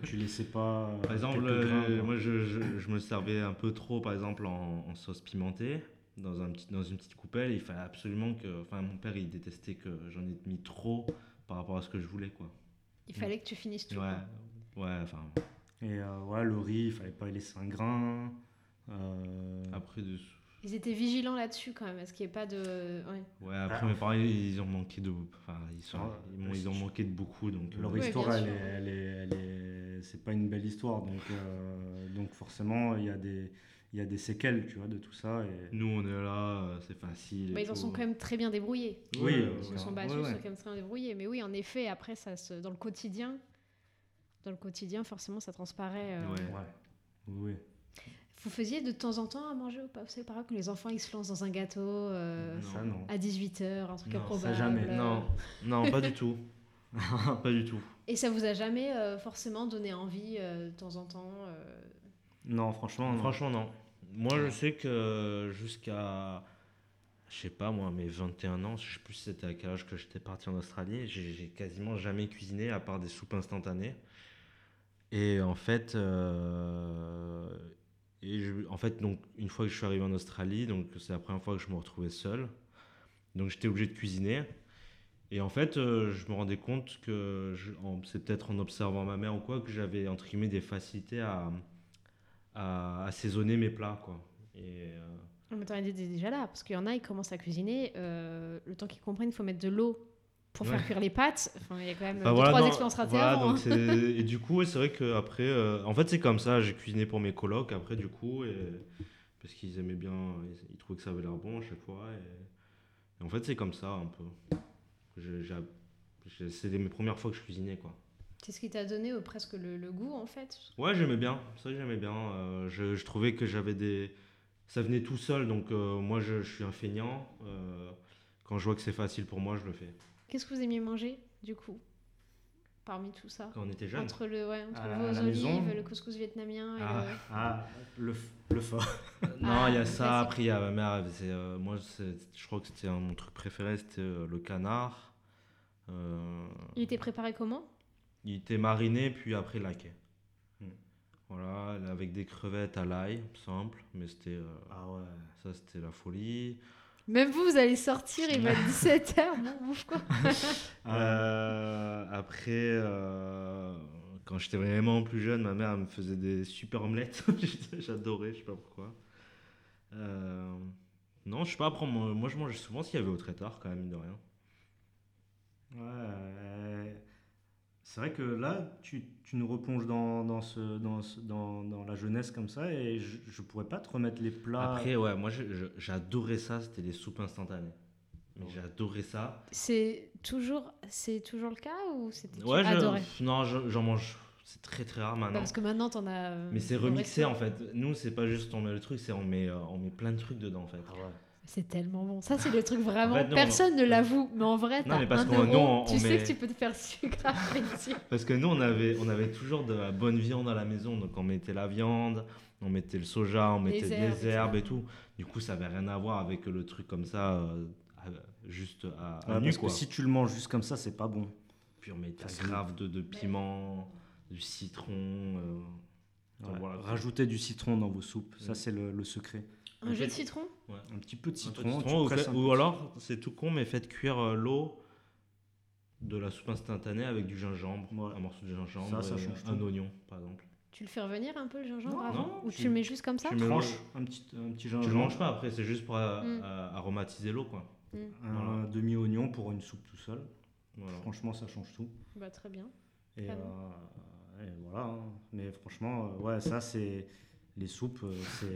S3: tu laissais pas. euh,
S2: Par exemple, euh,
S3: grains,
S2: moi je, je- je me servais un peu trop, par exemple, en, en sauce pimentée, dans, un petit, dans une petite coupelle. Il fallait absolument que. Enfin, mon père, il détestait que j'en ai mis trop par rapport à ce que je voulais, quoi.
S1: Il fallait que tu finisses tout.
S2: Ouais,
S1: quoi.
S2: ouais, enfin.
S3: Et euh, ouais, le riz, il fallait pas y laisser un grain. Euh,
S2: Après, de,
S1: Ils étaient vigilants là-dessus quand même. Est-ce qu'il n'y ait pas de. Ouais.
S2: ouais, après
S3: Ah.
S2: mes parents, ils ont manqué de. Enfin, ils, sont,
S3: Ah,
S2: ils, ont manqué de beaucoup, donc.
S3: Leur
S2: euh,
S1: Oui,
S3: histoire, elle elle est, elle est- c'est pas une belle histoire, donc, euh, donc forcément il y a des, il y a des séquelles, tu vois, de tout ça. Et...
S2: Nous, on est là, euh, c'est facile. et
S1: Bah, ils en sont quand même très bien débrouillés.
S3: Oui,
S2: Ouais,
S3: euh,
S1: Ils se
S2: ouais.
S1: sont
S3: Ouais,
S1: battus,
S3: ouais.
S1: ils sont quand même très bien débrouillés. Mais oui, en effet, après, ça se... dans le quotidien, dans le quotidien, forcément, ça transparaît. euh.
S2: Ouais.
S3: Ouais. Oui.
S1: Vous faisiez de temps en temps à manger ou pas Vous savez, par exemple, que les enfants ils se lancent dans un gâteau euh,
S2: Non.
S3: Ça non.
S1: à 18h, un truc
S2: Non, ça
S1: improbable.
S3: jamais.
S1: euh.
S2: Non, non, pas du tout. pas du tout.
S1: Et ça vous a jamais euh, forcément donné envie euh, de temps en temps euh,
S3: Non, franchement, non.
S2: Franchement, non. Moi, je sais que jusqu'à, je sais pas moi, mes 21 ans, je sais plus si c'était à quel âge que j'étais parti en Australie, j'ai j'ai quasiment jamais cuisiné à part des soupes instantanées. Et en fait, euh, et en fait, donc une fois que je suis arrivé en Australie, c'est la première fois que je me retrouvais seul, donc j'étais obligé de cuisiner. Et en fait, euh, je me rendais compte que c'est peut-être en observant ma mère ou quoi que j'avais entre des facilités à assaisonner mes plats quoi. Et euh,
S1: mais t'en es déjà là, parce qu'il y en a, ils commencent à cuisiner. euh, le temps qu'ils comprennent, il faut mettre de l'eau pour faire
S2: Ouais.
S1: cuire les pâtes. Enfin, il y a quand même
S2: bah
S1: deux,
S2: voilà,
S1: trois
S2: non,
S1: expériences ratées
S2: voilà,
S1: avant.
S2: donc
S1: hein.
S2: et du coup ouais, c'est vrai que après euh, en fait c'est comme ça j'ai cuisiné pour mes colocs après du coup et parce qu'ils aimaient bien ils, ils trouvaient que ça avait l'air bon à chaque fois et, et en fait c'est comme ça un peu c'est mes premières fois que je cuisinais quoi
S1: C'est ce qui t'a donné euh, presque le, le goût, en fait?
S2: ouais j'aimais bien ça j'aimais bien Euh, je, je trouvais que j'avais des ça venait tout seul donc euh, moi je, je suis un feignant Euh, quand je vois que c'est facile pour moi je le fais
S1: Qu'est-ce que vous aimiez manger, du coup Parmi tout ça
S2: quand on était jeune
S1: Entre le, ouais, entre
S3: la
S1: olives,
S3: maison
S1: le couscous vietnamien et
S2: Ah.
S1: le...
S3: Ah, le, le fort.
S2: Non, il y
S1: Ah,
S2: a ça.
S1: classique.
S2: Après, il y a ma mère. euh, moi, c'est- je crois que c'était un- mon truc préféré, c'était euh, le canard. Euh,
S1: Il était préparé comment?
S2: Il était mariné, puis après laqué.
S3: Hmm.
S2: Voilà, avec des crevettes à l'ail, simple, mais c'était euh,
S3: Ah ouais.
S1: Ah.
S2: ça, c'était la folie.
S1: Même vous, vous allez sortir, il va être 17h, bon, bouffe quoi
S2: Euh, après, euh, quand j'étais vraiment plus jeune, ma mère elle me faisait des super omelettes. J'adorais, je sais pas pourquoi. Euh, non, je sais pas. Après, moi, moi, je mangeais souvent s'il y avait au traiteur, quand même, mine de rien.
S3: Ouais, c'est vrai que là, tu, tu nous replonges dans, dans, ce, dans, ce- dans, dans la jeunesse comme ça et je, je pourrais pas te remettre les plats.
S2: Après, ouais, moi, j'adorais ça. C'était les soupes instantanées. Mais
S3: Ouais.
S2: j'adorais ça.
S1: C'est toujours, c'est toujours le cas ou c'était
S2: Ouais, je-
S1: adoré
S2: non, je- j'en mange. C'est très très rare maintenant.
S1: Parce que maintenant, t'en as.
S2: Mais c'est remixé en fait. Nous, c'est pas juste on met le truc, c'est on met, euh, on met plein de trucs dedans en fait.
S3: Ah ouais.
S1: C'est tellement bon. Ça, c'est le truc vraiment.
S2: En fait, non,
S1: Personne ne l'avoue, mais en vrai,
S2: Non,
S1: t'as
S2: mais parce
S1: un euro,
S2: nous, on-
S1: tu
S2: on
S1: sais
S2: met-
S1: que tu peux te faire plaisir.
S2: Parce que nous, on avait, on avait toujours de la bonne viande à la maison. Donc, on mettait la viande, on mettait le soja, on mettait
S1: herbes,
S2: des herbes et tout. Du coup, ça avait rien à voir avec le truc comme ça, euh, juste à, à
S3: Ouais,
S2: nu,
S3: parce
S2: quoi.
S3: que si tu le manges juste comme ça, c'est pas bon.
S2: Puis, on mettait grave de, de piment, du citron. euh,
S3: Ouais.
S2: voilà.
S3: Rajoutez du citron dans vos soupes, ça c'est le, le secret.
S1: Un jus de citron
S3: Un petit peu de
S2: peu
S3: citron,
S2: de
S3: tu
S2: citron, ou, alors, c'est tout con, mais faites cuire euh, l'eau de la soupe instantanée avec du gingembre,
S3: Ouais.
S2: un morceau de gingembre,
S3: Ça, ça
S2: et
S3: change
S2: un
S3: tout.
S2: oignon, par exemple.
S1: Tu le fais revenir un peu le gingembre
S3: Non,
S1: avant
S2: non,
S1: Ou
S2: tu-
S1: tu le mets juste comme ça
S2: tu mets-
S3: Tranche, un petit, un petit
S2: Tu
S3: gingembre,
S2: le manges pas après, c'est juste pour
S1: Mm.
S2: aromatiser l'eau, quoi.
S1: Mm.
S3: un
S2: Voilà.
S3: demi-oignon pour une soupe tout seul.
S2: Voilà.
S3: Franchement, ça change tout.
S1: Bah, très bien.
S3: Et, euh, et voilà. hein. Mais franchement, euh, ouais, ça c'est les soupes. c'est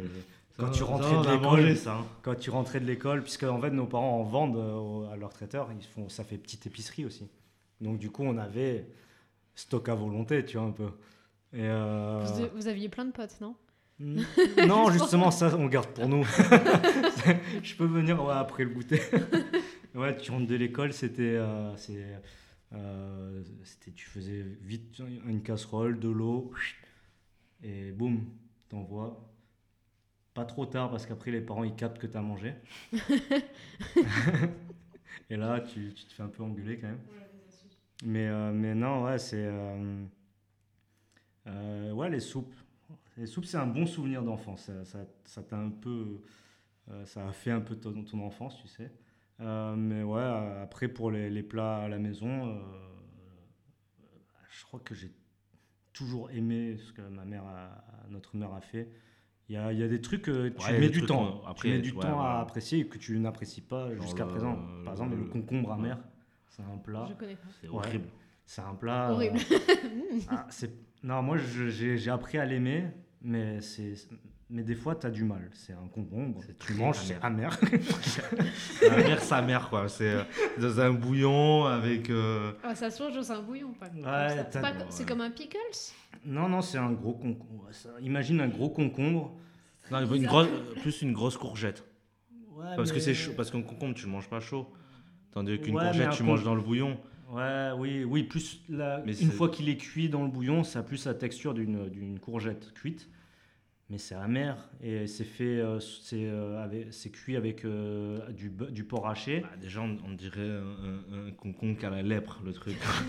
S3: quand tu
S2: ça,
S3: rentrais de l'école.
S2: hein.
S3: Quand tu rentrais de l'école, puisque en fait nos parents en vendent euh, à leur traiteur, ils font, ça fait petite épicerie aussi. Donc du coup, on avait stock à volonté, tu vois un peu. Et euh,
S1: Vous, vous aviez plein de potes, non?
S3: Mm. Non, justement, ça, on garde pour nous. Je peux venir ouais, après le goûter. ouais, tu rentres de l'école, euh, euh, c'était tu faisais vite une casserole, de l'eau, et boum, t'envoies. Pas trop tard parce qu'après les parents ils captent que t'as mangé. et là, tu, tu te fais un peu engueuler quand même. Mais, euh, mais non, ouais, c'est. euh, euh, ouais, les soupes. Les soupes, c'est un bon souvenir d'enfance. Ça, ça, ça t'a un peu. euh, ça a fait un peu ton, ton enfance, tu sais. Euh, mais ouais, après, pour les, les plats à la maison, euh, je crois que j'ai toujours aimé ce que ma mère a- notre mère a fait. Il y a, il y a des trucs que tu
S2: Ouais,
S3: mets du
S2: trucs,
S3: temps.
S2: euh, après,
S3: tu mets du
S2: ouais,
S3: temps à apprécier et que tu n'apprécies pas jusqu'à présent. Par exemple, le,
S2: le-
S3: concombre
S2: ouais.
S3: amer, c'est un plat.
S1: Je connais pas.
S2: C'est
S3: Ouais.
S2: horrible.
S3: C'est un plat. euh,
S1: Horrible.
S3: ah, c'est- non, moi je- j'ai j'ai appris à l'aimer, mais, c'est- mais des fois tu as du mal. C'est un concombre,
S2: C'est
S3: tu manges, c'est amer.
S2: La mère, sa mère, quoi. C'est euh, dans un bouillon avec. euh,
S1: Ah, ça se mange dans un bouillon, pas comme
S3: Ouais,
S1: ça.
S3: t'as-
S1: Pas
S2: ouais.
S1: co- C'est comme un pickles?
S3: Non, non, c'est un gros concombre. Imagine un gros concombre.
S2: Non, une
S1: bizarre.
S2: grosse, plus une grosse courgette.
S3: Ouais,
S2: Parce que c'est chaud. Parce qu'un concombre, tu le manges pas chaud. Tandis qu'une
S3: Ouais,
S2: courgette, tu manges dans le bouillon.
S3: Ouais, oui, oui. Plus la-
S2: Mais
S3: une fois qu'il est cuit dans le bouillon, ça a plus la texture d'une d'une courgette cuite. Mais c'est amer et c'est fait, euh, c'est euh, avec- c'est cuit avec euh, du, du porc haché.
S2: Bah, déjà, on, on dirait un, un- un concombre qui a la lèpre, le truc.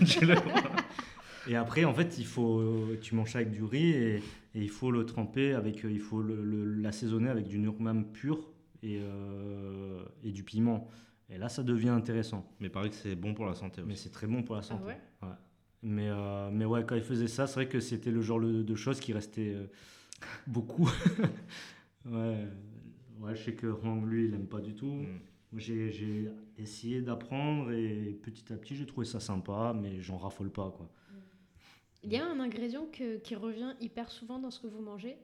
S3: Et après, en fait, il faut, tu manges ça avec du riz et, et il faut le tremper avec, euh, il faut l'assaisonner avec du nurmam pur et, euh, et du piment. Et là, ça devient intéressant.
S2: Mais pareil que c'est bon pour la santé
S3: Mais
S2: aussi.
S3: c'est très bon pour la santé.
S1: ouais?
S3: Ouais. Mais, euh, mais ouais, quand il faisait ça, c'est vrai que c'était le genre de, de choses qui restaient euh, beaucoup. ouais. ouais, je sais que Hang, lui, il aime pas du tout.
S2: Mm.
S3: Moi, J'ai j'ai essayé d'apprendre et petit à petit, j'ai trouvé ça sympa, mais j'en raffole pas, quoi.
S1: Il y a un ingrédient que- qui revient hyper souvent dans ce que vous mangez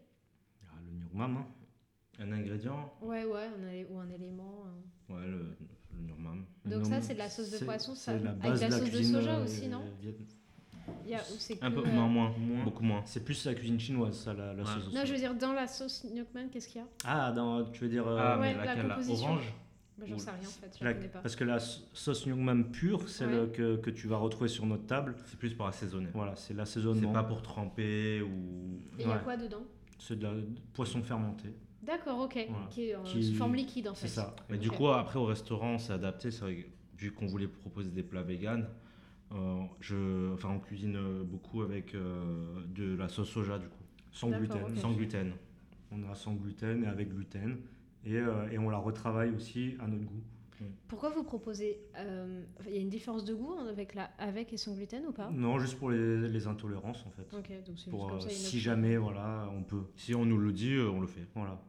S3: Ah, le nurmam, hein.
S2: Un ingrédient
S1: Ouais, ouais, un ou un élément.
S2: Ouais, le, le nurmam.
S3: Le
S1: Donc ça, c'est de la sauce de poisson,
S3: c'est
S1: ça,
S3: la
S1: avec
S3: base
S1: la
S3: de
S1: sauce de
S3: cuisine,
S1: soja
S3: euh,
S1: aussi, non
S3: viet-
S1: Il y a- ou c'est
S2: Un peu,
S1: euh,
S2: non, moins.
S3: moins.
S2: Beaucoup moins.
S3: C'est plus la cuisine chinoise, ça, la, la
S2: Ouais.
S3: sauce au
S1: Non, je
S3: soja.
S1: veux dire, dans la sauce Nyokman, qu'est-ce qu'il y a?
S3: Ah, dans, tu veux dire... euh,
S2: Ah,
S1: Ouais,
S2: laquelle la
S1: composition.
S2: Orange?
S1: Bah, J'en sais rien, en fait, je
S3: la-
S1: la connais pas.
S3: parce que la sauce Nyongman pure, celle
S1: Ouais.
S3: que, que tu vas retrouver sur notre table,
S2: C'est plus pour assaisonner.
S3: voilà, c'est
S2: C'est
S3: l'assaisonnement.
S2: pas pour tremper ou.
S1: Et il y a quoi dedans?
S3: C'est de la de poisson fermenté.
S1: D'accord, ok.
S3: Voilà.
S1: Qui est en
S3: Qui-
S1: sous forme liquide, en fait.
S3: C'est ça.
S2: Mais du coup, après, au restaurant, on s'est adapté. C'est vrai vu qu'on voulait proposer des plats véganes, euh, je, enfin, on cuisine euh, beaucoup avec euh, de la sauce soja, du coup.
S3: Sans gluten.
S2: Sans gluten.
S3: On a sans gluten et avec gluten. Et, euh, et on la retravaille aussi à notre goût.
S1: Pourquoi vous proposez euh, Il y a une différence de goût avec, la, avec et sans gluten ou pas?
S3: Non, juste pour les, les intolérances en fait.
S1: Ok, donc c'est
S3: Pour,
S1: juste comme
S3: euh,
S1: ça. une
S3: si jamais, voilà, on peut.
S2: Si on nous le dit, euh, on le fait.
S3: Voilà.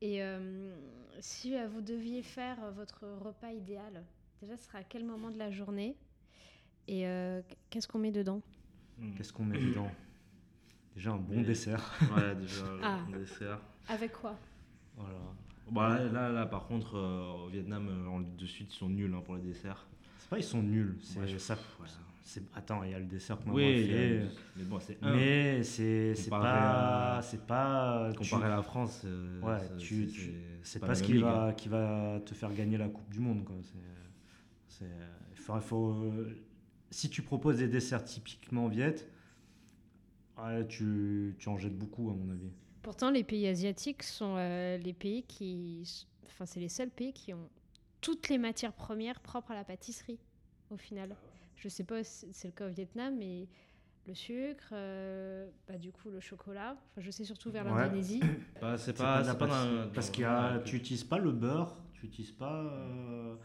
S1: Et euh, si euh, vous deviez faire euh, votre repas idéal, déjà, ce sera à quel moment de la journée? Et euh, qu'est-ce qu'on met dedans?
S3: Qu'est-ce qu'on met dedans? Déjà un bon dessert.
S2: Ouais, déjà,
S1: Ah.
S2: le dessert.
S1: Avec quoi?
S3: Voilà.
S2: Bon, là, là, par contre, euh, au Vietnam, euh, de suite, ils sont nuls hein, pour les desserts.
S3: C'est pas ils sont nuls. C'est
S2: Ouais,
S3: ça.
S2: ouais.
S3: c'est- attends, il y a le dessert qu'on
S2: Oui,
S3: fait.
S2: mais bon, c'est un.
S3: Mais c'est pas.
S2: à-
S3: C'est pas. tu-
S2: Comparé à la France, euh,
S3: Ouais,
S2: c'est-
S3: tu-
S2: c'est-
S3: tu-
S2: c'est-
S3: C'est
S2: pas
S3: ce qui va,
S2: hein.
S3: qui va te faire gagner la Coupe du Monde. Quoi. C'est, c'est, faut, faut- si tu proposes des desserts typiquement ouais, tu, tu en jettes beaucoup, à mon avis.
S1: Pourtant, les pays asiatiques sont euh, les pays qui. Enfin, c'est les seuls pays qui ont toutes les matières premières propres à la pâtisserie, au final. Je sais pas si c'est le cas au Vietnam, mais le sucre, euh, bah, du coup, le chocolat. Enfin, je sais surtout vers
S3: Ouais.
S1: l'Indonésie.
S2: Bah, c'est pas, pas dans-
S3: Parce qu'il a,
S2: que-
S3: tu n'utilises pas le beurre, tu n'utilises pas, euh,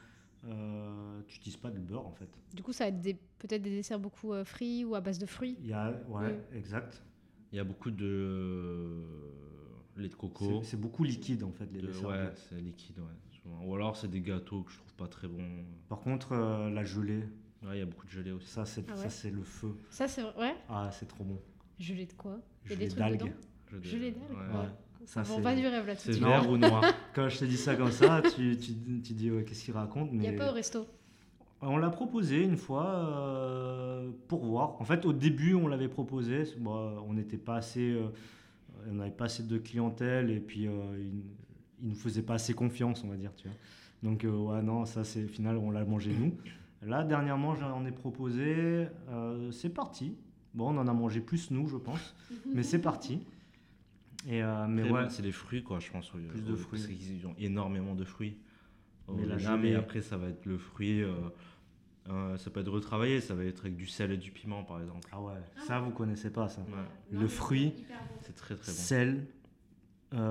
S3: euh, tu utilises pas de beurre en fait.
S1: Du coup, ça va être des- peut-être des desserts beaucoup euh, frits ou à base de fruits.
S3: Il y a, ouais,
S1: Mm.
S3: exact.
S2: Il y a beaucoup de euh, lait de coco.
S3: C'est, c'est beaucoup liquide en fait les
S2: de-
S3: desserts.
S2: ouais, c'est liquide, ouais. Ou alors c'est des gâteaux que je trouve pas très bons.
S3: Par contre, euh, la gelée,
S2: Ouais, il y a beaucoup de gelée aussi.
S3: ça c'est,
S1: Ah
S3: ça
S1: ouais.
S3: c'est le feu.
S1: Ça, c'est vrai. Ouais.
S3: Ah, c'est trop bon.
S1: Gelée de quoi?
S3: Gelée
S1: des trucs
S3: d'algues.
S1: Gelée d'algues
S2: ouais.
S3: Ouais.
S1: Ça
S3: Ça,
S1: pas du rêve là-dessus.
S2: C'est vert ou noir?
S3: Quand je te dis ça comme ça, tu, tu, tu dis ouais, qu'est-ce qu'il raconte
S1: Il n'y
S3: mais
S1: a pas au resto.
S3: On l'a proposé une fois euh, pour voir. En fait, au début, on l'avait proposé. Bon, on n'était pas assez, euh, on n'avait pas assez de clientèle et puis euh, il, il nous faisait pas assez confiance, on va dire, tu vois. Donc euh, ouais, non, ça c'est au final, on l'a mangé nous. Là, dernièrement, j'en ai proposé. euh, c'est parti. Bon, on en a mangé plus nous, je pense, mais c'est parti. Et euh, mais ouais,
S2: C'est les fruits, quoi, je pense.
S3: Plus de fruits.
S2: Parce qu'ils ont énormément de fruits.
S3: Mais gelée-
S2: et après, ça va être le fruit. euh, euh, ça peut être retravaillé, ça va être avec du sel et du piment, par exemple.
S3: ah ouais, ça vous connaissez pas ça.
S2: Ouais,
S3: Le fruit,
S2: c'est très très bon.
S3: sel.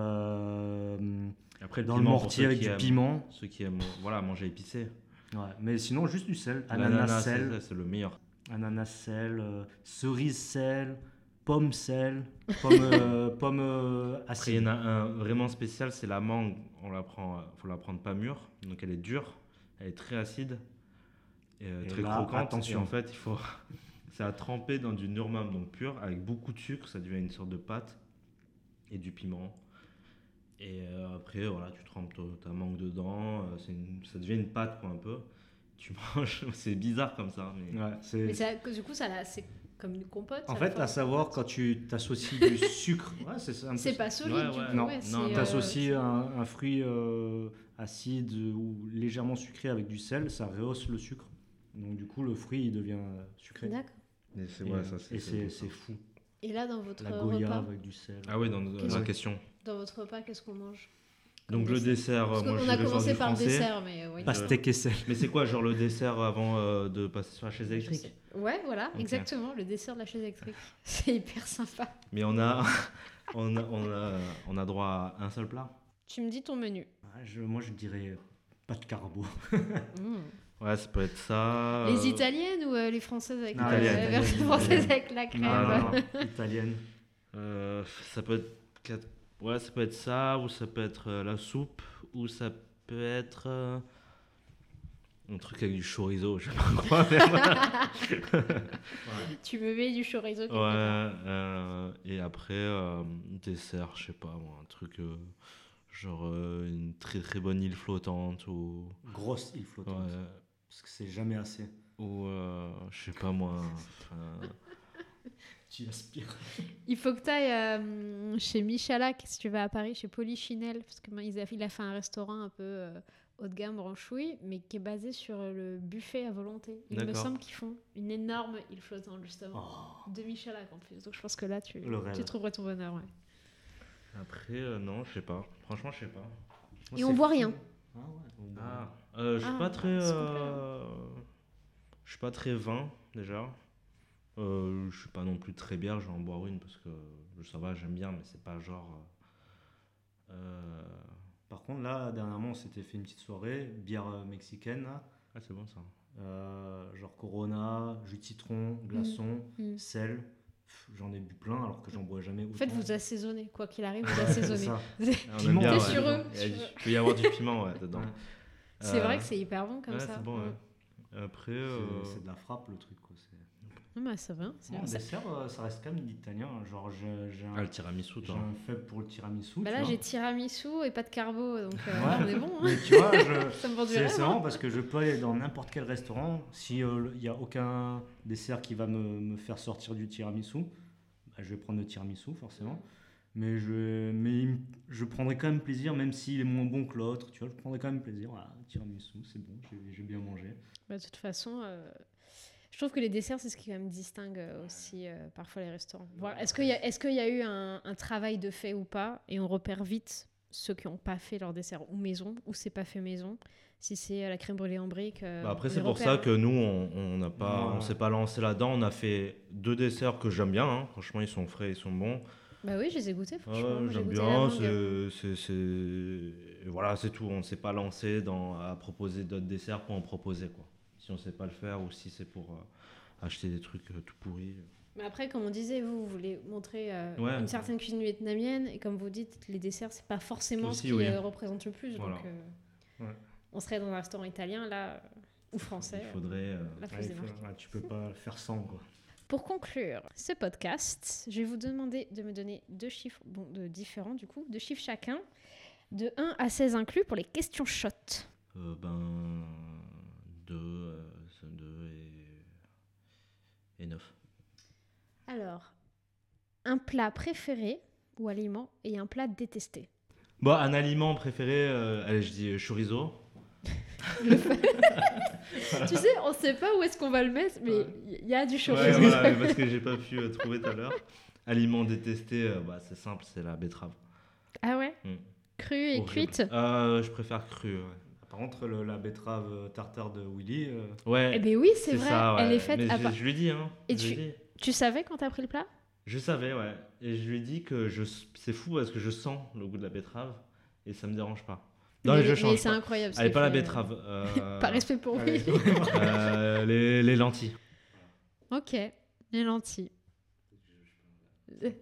S3: euh,
S2: Après,
S3: dans le
S2: piment,
S3: mortier avec du
S2: aiment-
S3: piment.
S2: Ceux qui aiment voilà, manger épicé.
S3: Ouais, mais sinon, juste du sel. Ananas
S2: c'est-
S3: sel,
S2: c'est le meilleur.
S3: ananas sel, euh, cerise sel, pomme sel, pomme, euh, pomme euh,
S2: Après, il y
S3: acide.
S2: en a un vraiment spécial, c'est la mangue. On la prend, faut la prendre pas mûre, donc elle est dure, elle est très acide et, euh,
S3: Et
S2: très
S3: là,
S2: croquante.
S3: attention.
S2: Et en fait, il faut, c'est à tremper dans du normam donc pur avec beaucoup de sucre, ça devient une sorte de pâte et du piment. Et euh, après, voilà, tu trempes ta, ta mangue dedans, euh, une- ça devient une pâte quoi un peu. Tu manges, c'est bizarre comme ça, mais
S3: Ouais,
S1: ça, du coup, ça, c'est comme une compote.
S3: En
S1: ça,
S3: fait, à savoir, quand tu t'associes du sucre, ouais, c'est ça, un peu
S1: C'est
S3: ça.
S1: pas solide,
S2: Ouais,
S1: du
S2: ouais.
S1: coup.
S3: Non,
S1: ouais,
S2: non,
S1: c'est, euh,
S3: T'associes un, un fruit euh, acide ou légèrement sucré avec du sel, ça rehausse le sucre. Donc du coup, le fruit il devient euh, sucré.
S1: D'accord.
S2: c'est
S3: Et,
S2: ouais, c'est ça.
S3: fou.
S1: Et là, dans votre
S3: La goya
S1: repas,
S3: avec du sel.
S2: Ah ouais, dans la
S3: que-
S2: question.
S1: dans votre repas, qu'est-ce qu'on mange
S2: Donc le dessert,
S1: Parce
S2: euh, moi je
S1: a commencé par le dessert, mais euh, oui.
S3: Pastèque et sel.
S2: Mais c'est quoi, genre le dessert avant euh, de passer sur la chaise électrique.
S1: Ouais, voilà, exactement, le dessert de la chaise électrique. C'est hyper sympa.
S2: Mais on a, on a, on a, on a droit à un seul plat.
S1: Tu me dis ton menu.
S3: Je- moi, je dirais pas de carbo.
S1: Mmh.
S2: Ouais, ça peut être ça.
S1: Les
S2: euh,
S1: italiennes ou euh, les françaises avec
S3: Non,
S1: la version française avec la crème
S3: Non, non, non, italienne.
S2: euh, ça peut être, ouais, ça peut être ça, ou ça peut être euh, la soupe, ou ça peut être euh, un truc avec du chorizo, je sais pas quoi. mais ouais,
S1: Tu me mets du chorizo part.
S2: euh, et après euh, dessert, je sais pas moi, un truc euh, genre euh, une très très bonne île flottante ou
S3: Grosse île flottante.
S2: ouais,
S3: Parce que c'est jamais assez.
S2: ou euh, je sais pas moi. enfin,
S3: Tu aspires.
S1: Il faut que tu ailles chez Michalak, si tu vas à Paris, chez Polichinelle, parce qu'il a, il a fait un restaurant un peu euh, haut de gamme, branchouille, mais qui est basé sur le buffet à volonté. Il me semble qu'ils font une énorme île flottante, justement,
S3: Oh.
S1: de Michalak en plus. Donc je pense que là, tu, tu trouverais ton bonheur. ouais.
S2: Après, euh, non, je sais pas. Franchement, je sais pas.
S3: Moi,
S1: Et on
S3: fou.
S1: rien.
S3: Ah ouais,
S2: Ah, euh, je suis
S1: Ah,
S2: pas très. euh, Je suis pas très vin déjà. Euh, je suis pas non plus très bière, je vais en boire une parce que ça va, j'aime bien, mais c'est pas genre. euh, euh,
S3: Par contre, là, dernièrement, on s'était fait une petite soirée, bière mexicaine.
S2: Ah, c'est bon ça.
S3: Euh, genre Corona, jus de citron, glaçon,
S1: Mm.
S3: sel. Pff, J'en ai bu plein alors que j'en bois jamais autant.
S1: En fait, vous assaisonnez, quoi qu'il arrive, vous
S3: Ouais, c'est
S1: assaisonnez.
S3: ça.
S2: Ah, ouais.
S1: sur eux, eux.
S2: Il peut y avoir du piment ouais, dedans.
S1: C'est
S2: Euh,
S1: vrai que c'est hyper bon comme
S2: ouais,
S1: ça.
S2: bon, ouais. Après,
S3: C'est-
S2: euh,
S3: C'est de la frappe le truc. Quoi. c'est-
S1: Ah bah, ça va. Ça-
S3: dessert, euh, ça reste quand même italien. Genre, j'ai j'ai un,
S2: ah, le tiramisu,
S3: j'ai
S2: toi.
S3: un faible pour le tiramisu.
S1: Bah là,
S3: vois.
S1: j'ai tiramisu et pas de carbo, donc euh,
S3: Ouais.
S1: on est bon. hein.
S3: Mais tu vois, je,
S1: Ça me vend du
S3: c'est
S1: rêve.
S3: c'est
S1: hein.
S3: marrant parce que je peux aller dans n'importe quel restaurant. Si il n'y a aucun dessert qui va me, me faire sortir du tiramisu, bah, je vais prendre le tiramisu forcément. Mais je, mais je prendrai quand même plaisir, même s'il est moins bon que l'autre. Tu vois, je prendrai quand même plaisir. Ah, tiramisu, c'est bon, j'ai j'ai bien mangé.
S1: Bah, de toute façon, euh, je trouve que les desserts, c'est ce qui quand même distingue euh, aussi euh, parfois les restaurants. Est-ce qu'il y, a- est-ce qu'il y a eu un, un travail de fait ou pas Et on repère vite ceux qui n'ont pas fait leur dessert ou maison, ou c'est pas fait maison. Si c'est la crème brûlée en brique. euh,
S2: Bah après, c'est pour ça que nous, on on n'a pas,
S3: Ouais.
S2: on s'est pas lancé là-dedans. On a fait deux desserts que j'aime bien. hein. Franchement, ils sont frais, ils sont bons.
S1: Bah oui, je les ai goûtés, franchement.
S2: Ouais, j'aime bien. c'est- Voilà, c'est tout. On ne s'est pas lancé dans, à proposer d'autres desserts pour en proposer. Quoi. Si on ne sait pas le faire ou si c'est pour euh, acheter des trucs euh, tout pourris.
S1: Mais après, comme on disait, vous, vous voulez montrer euh,
S2: Ouais.
S1: une certaine cuisine vietnamienne, et comme vous dites, les desserts, c'est pas forcément
S2: Aussi,
S1: ce qui
S2: oui.
S1: représente le plus.
S2: Voilà.
S1: Donc, euh,
S3: Ouais.
S1: on serait dans un restaurant italien, là, ou français.
S2: Il faudrait. euh,
S1: La
S3: Ouais, il faut- tu peux pas le faire sans. Quoi.
S1: Pour conclure ce podcast, je vais vous demander de me donner deux chiffres bon, de différents, du coup, deux chiffres chacun, de 1 à 16 inclus pour les questions shot.
S2: euh, ben. 2 et, et 9.
S1: Alors, un plat préféré ou aliment et un plat détesté?
S2: Bon, un aliment préféré, euh, allez, je dis euh, chorizo.
S1: tu sais, on sait pas où est-ce qu'on va le mettre, mais il y a du chorizo.
S2: Ouais, voilà, parce que j'ai pas pu euh, trouver tout à l'heure. Aliment détesté, euh, bah, c'est simple, c'est la betterave.
S1: Ah ouais
S2: Mm.
S1: Crue et
S2: Horrible.
S1: cuite?
S2: Euh, Je préfère cru. Ouais.
S3: Par contre, le- la betterave tartare de Willy, euh,
S2: Ouais,
S1: Eh ben oui, c'est vrai,
S2: ça, ouais.
S1: elle est faite
S2: Mais
S1: à
S2: je,
S1: part-
S2: je lui dit, hein.
S1: Et tu-. Tu savais quand t'as pris le plat?
S2: Je savais, ouais. Et je lui ai dit que je... c'est fou parce que je sens le goût de la betterave et ça me dérange pas. Non,
S1: Mais,
S2: je
S1: mais
S2: change
S1: c'est incroyable.
S2: Allez, pas la
S1: euh,
S2: betterave. euh,
S1: Par respect pour lui.
S2: euh, les, les lentilles.
S1: ok, les lentilles.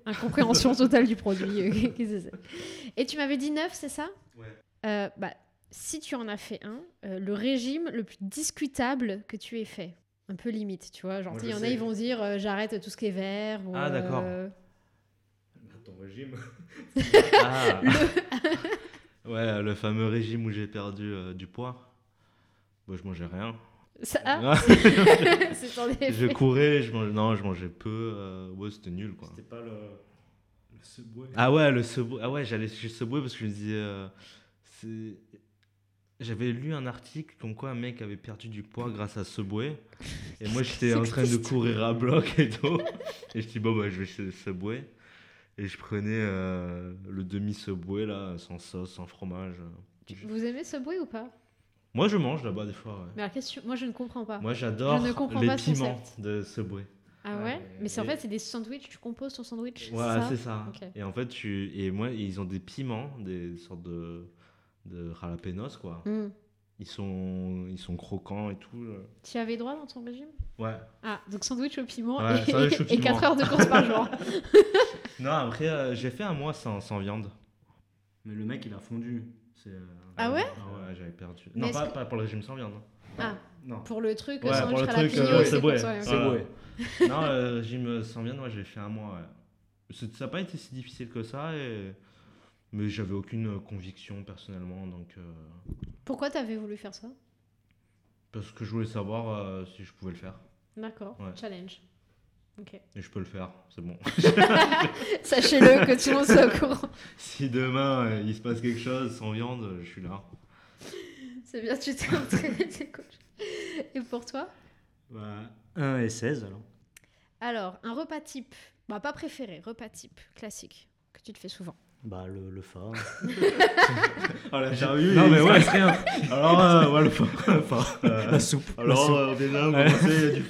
S1: Incompréhension totale du produit. euh, qu'est-ce que c'est? Et tu m'avais dit 9, c'est ça?
S2: Ouais.
S1: Euh, bah, si tu en as fait un, euh, le régime le plus discutable que tu aies fait. Un peu limite, tu vois. Genre, il y en a, ils vont dire euh, j'arrête tout ce qui est vert. ou,
S2: Ah, d'accord.
S1: euh,
S3: ton régime.
S2: Ah. Ouais, le fameux régime où j'ai perdu euh, du poids. Moi, je mangeais rien.
S1: Ça, ah,
S2: je courais, je mangeais... non, je mangeais peu. euh, Ouais, c'était nul quoi.
S3: C'était pas le, le Subway.
S2: Ah ouais, le Subway. Ah ouais, j'allais chez Subway parce que je me disais. euh, c'est- J'avais lu un article comme quoi un mec avait perdu du poids grâce à Subway. Et moi, j'étais en train de courir à bloc et tout. Et je dis, bon, bah, je vais chez Subway. Et je prenais euh, le demi-Subway, là, sans sauce, sans fromage.
S1: Vous aimez Subway ou pas?
S2: Moi, je mange là-bas des fois. ouais.
S1: Mais alors, qu'est-ce que tu- moi, je ne comprends pas.
S2: Moi, j'adore
S1: Je ne comprends
S2: les
S1: pas ce
S2: piments
S1: concept.
S2: de Subway.
S1: Ah ouais,
S3: Ouais,
S1: Mais c'est en
S2: et-
S1: fait, c'est des sandwichs, tu composes ton sandwich
S2: Voilà,
S1: c'est
S2: c'est
S1: ça. Ok.
S2: Et en fait, tu... et moi, ils ont des piments, des sortes de, de jalapenos, quoi.
S1: Hmm.
S2: Ils sont, ils sont croquants et tout. là.
S1: Tu avais droit dans ton régime?
S2: Ouais.
S1: Ah, donc sandwich au piment
S2: Ouais,
S1: et,
S2: sandwich au
S1: et 4
S2: piment.
S1: heures de course par jour.
S2: Non, après, euh, j'ai fait un mois sans, sans viande.
S3: Mais le mec, il a fondu. C'est, euh,
S1: Ah ouais?
S2: Ah ouais, j'avais perdu.
S1: Mais
S2: non, pas,
S1: que-
S2: pas pour le régime sans viande. hein.
S1: Ah,
S3: Non.
S1: pour le truc,
S2: Ouais,
S1: sandwich
S2: pour le
S1: à la
S2: truc,
S1: pignon,
S2: euh,
S1: c'est ouais.
S3: Subway.
S2: non, le régime sans viande, moi, j'ai fait un mois. Ouais. Ça n'a pas été si difficile que ça. Et... Mais j'avais aucune conviction personnellement. Donc, euh,
S1: Pourquoi t'avais voulu faire ça?
S2: Parce que je voulais savoir euh, si je pouvais le faire.
S1: D'accord,
S2: Ouais.
S1: challenge. Ok.
S2: Et je peux le faire, c'est bon.
S1: Sachez-le que tout le monde soit au courant.
S2: si demain euh, il se passe quelque chose sans viande, euh, je suis là.
S1: C'est bien, tu t'es entraîné, t'es coach. Et pour toi?
S3: Bah, 1 et 16 alors.
S1: Alors, un repas type, bah pas préféré, repas type, classique, que tu te fais souvent.
S3: Bah, le, le phare.
S2: Oh l'interview,
S3: Non,
S2: il
S3: mais ouais.
S2: rien. Alors, euh, ouais, le phare. Euh,
S3: La soupe. la
S2: alors,
S3: soupe.
S2: euh, déjà, on commençait, il y a du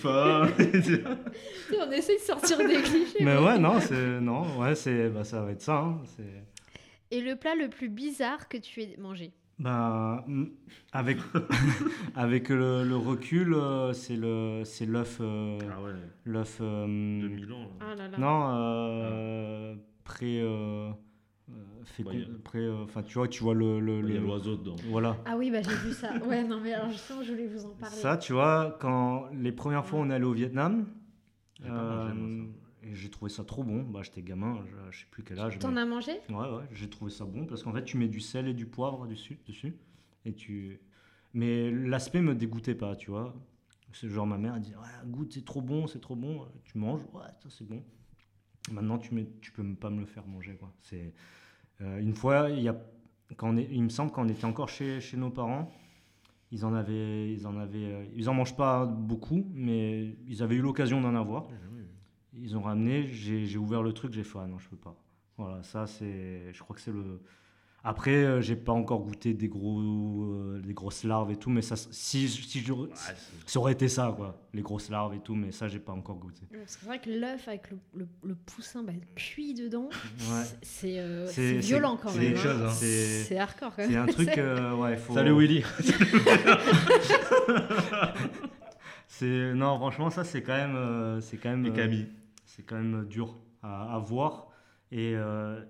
S1: sais, on essaye de sortir des clichés.
S3: Mais ouais, non, c'est. Non, ouais, c'est. Bah, ça va être ça. hein, c'est.
S1: Et le plat le plus bizarre que tu aies mangé?
S3: Bah, mm, avec, avec le, le recul, euh, c'est le, c'est l'œuf, euh,
S2: Ah ouais,
S3: l'œuf, euh,
S2: 2000 ans. là.
S1: Ah là là.
S3: non, euh, pré, euh, euh, fait
S2: Bah, y a-
S3: après, euh, enfin, tu vois, tu vois le, le-
S2: Il y a
S3: le-
S2: l'oiseau dedans.
S3: voilà.
S1: Ah oui, bah j'ai vu ça. Ouais, non, mais alors justement, je voulais vous en parler.
S3: Ça, tu vois, quand les premières fois on est allé au Vietnam,
S2: J'ai pas mangé, moi,
S3: euh, et j'ai trouvé ça trop bon. Bah, j'étais gamin, je, je sais plus quel âge.
S1: T'en
S3: mais-
S1: as mangé?
S3: Ouais, ouais, j'ai trouvé ça bon parce qu'en fait, tu mets du sel et du poivre dessus, dessus et tu. Mais l'aspect me dégoûtait pas, tu vois. C'est genre ma mère elle dit ouais, goûte, c'est trop bon, c'est trop bon. Tu manges, ouais, ça c'est bon. Maintenant, tu mets, tu peux pas me le faire manger, quoi. C'est euh, une fois, il y a quand on est, il me semble quand on était encore chez, chez nos parents, ils en avaient, ils en avaient, euh, ils en mangent pas beaucoup, mais ils avaient eu l'occasion d'en avoir. Ils ont ramené, j'ai j'ai ouvert le truc, j'ai fait ah non, je peux pas. Voilà, ça c'est, je crois que c'est le. Après, euh, j'ai pas encore goûté des gros, euh, des grosses larves et tout, mais ça, si, si je, ça aurait été ça quoi, les grosses larves et tout, mais ça j'ai pas encore goûté.
S1: C'est vrai que l'œuf avec le, le, le poussin bah, cuit dedans,
S3: Ouais.
S1: c'est- c'est euh,
S3: C'est-
S1: c'est violent quand
S3: c'est
S1: même.
S2: quelque
S1: hein.
S2: chose, hein.
S3: C'est-
S1: C'est hardcore quand
S3: C'est
S1: même.
S3: un truc, euh, ouais, faut.
S2: Salut Willy.
S3: C'est non, franchement, ça c'est quand même, euh, c'est quand même, euh, c'est quand même dur à, à voir. Et, euh,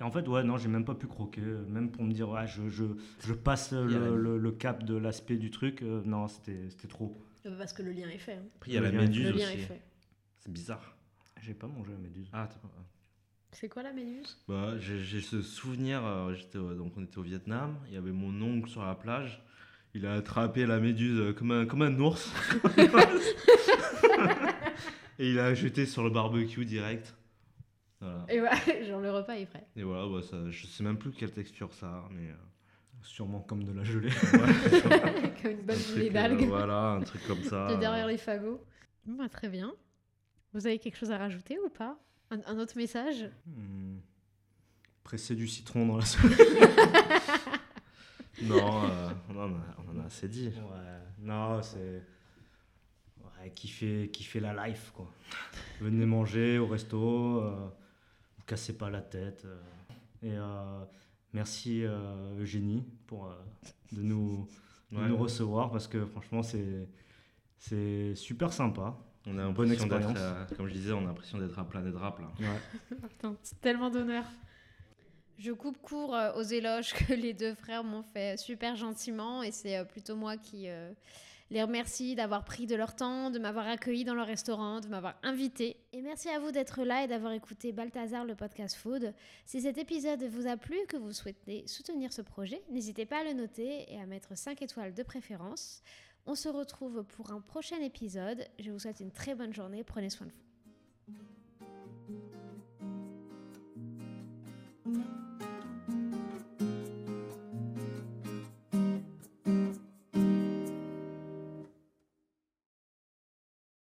S3: et en fait, ouais, non, j'ai même pas pu croquer, euh, même pour me dire, ouais, je, je, je passe le, le- le cap de l'aspect du truc. euh, non, c'était c'était trop.
S1: Euh, Parce que le lien est fait. hein.
S2: Après, il y a
S3: Le
S2: la
S3: lien-
S2: méduse aussi. C'est bizarre.
S3: J'ai pas mangé la méduse.
S2: Ah,
S1: C'est quoi la méduse?
S2: Bah, j'ai ce souvenir, euh, donc on était au Vietnam, il y avait mon oncle sur la plage, il a attrapé la méduse comme un, comme un ours. Et il a jeté sur le barbecue direct. Voilà.
S1: Et ouais, genre le repas est prêt.
S2: Et voilà, bah, ça, je sais même plus quelle texture ça a, mais... euh,
S3: Sûrement comme de la gelée.
S1: Comme une bonne gelée
S2: euh,
S1: d'algues.
S2: voilà, un truc comme ça.
S1: de derrière les fagots. Bah, très bien. Vous avez quelque chose à rajouter ou pas? Un, un autre message?
S3: Hmm. Presser du citron dans la soupe.
S2: Non, euh, on, en a, on en a assez dit.
S3: Ouais, non, c'est. Ouais, kiffer, kiffer la life, quoi. Venez manger au resto, euh, cassez pas la tête. euh. et euh, merci euh, Eugénie pour euh, de nous, de
S2: Ouais.
S3: nous recevoir parce que franchement, c'est, c'est super sympa.
S2: On a
S3: Bonne
S2: l'impression d'être,
S3: expérience.
S2: comme je disais, on a l'impression d'être à Planète Rap là.
S3: Ouais.
S1: Putain, c'est tellement d'honneur. Je coupe court aux éloges que les deux frères m'ont fait super gentiment et c'est plutôt moi qui euh, les remercie d'avoir pris de leur temps, de m'avoir accueilli dans leur restaurant, de m'avoir invité. Et merci à vous d'être là et d'avoir écouté Balthazar le podcast Food. Si cet épisode vous a plu, que vous souhaitez soutenir ce projet, n'hésitez pas à le noter et à mettre 5 étoiles de préférence. On se retrouve pour un prochain épisode. Je vous souhaite une très bonne journée. Prenez soin de vous.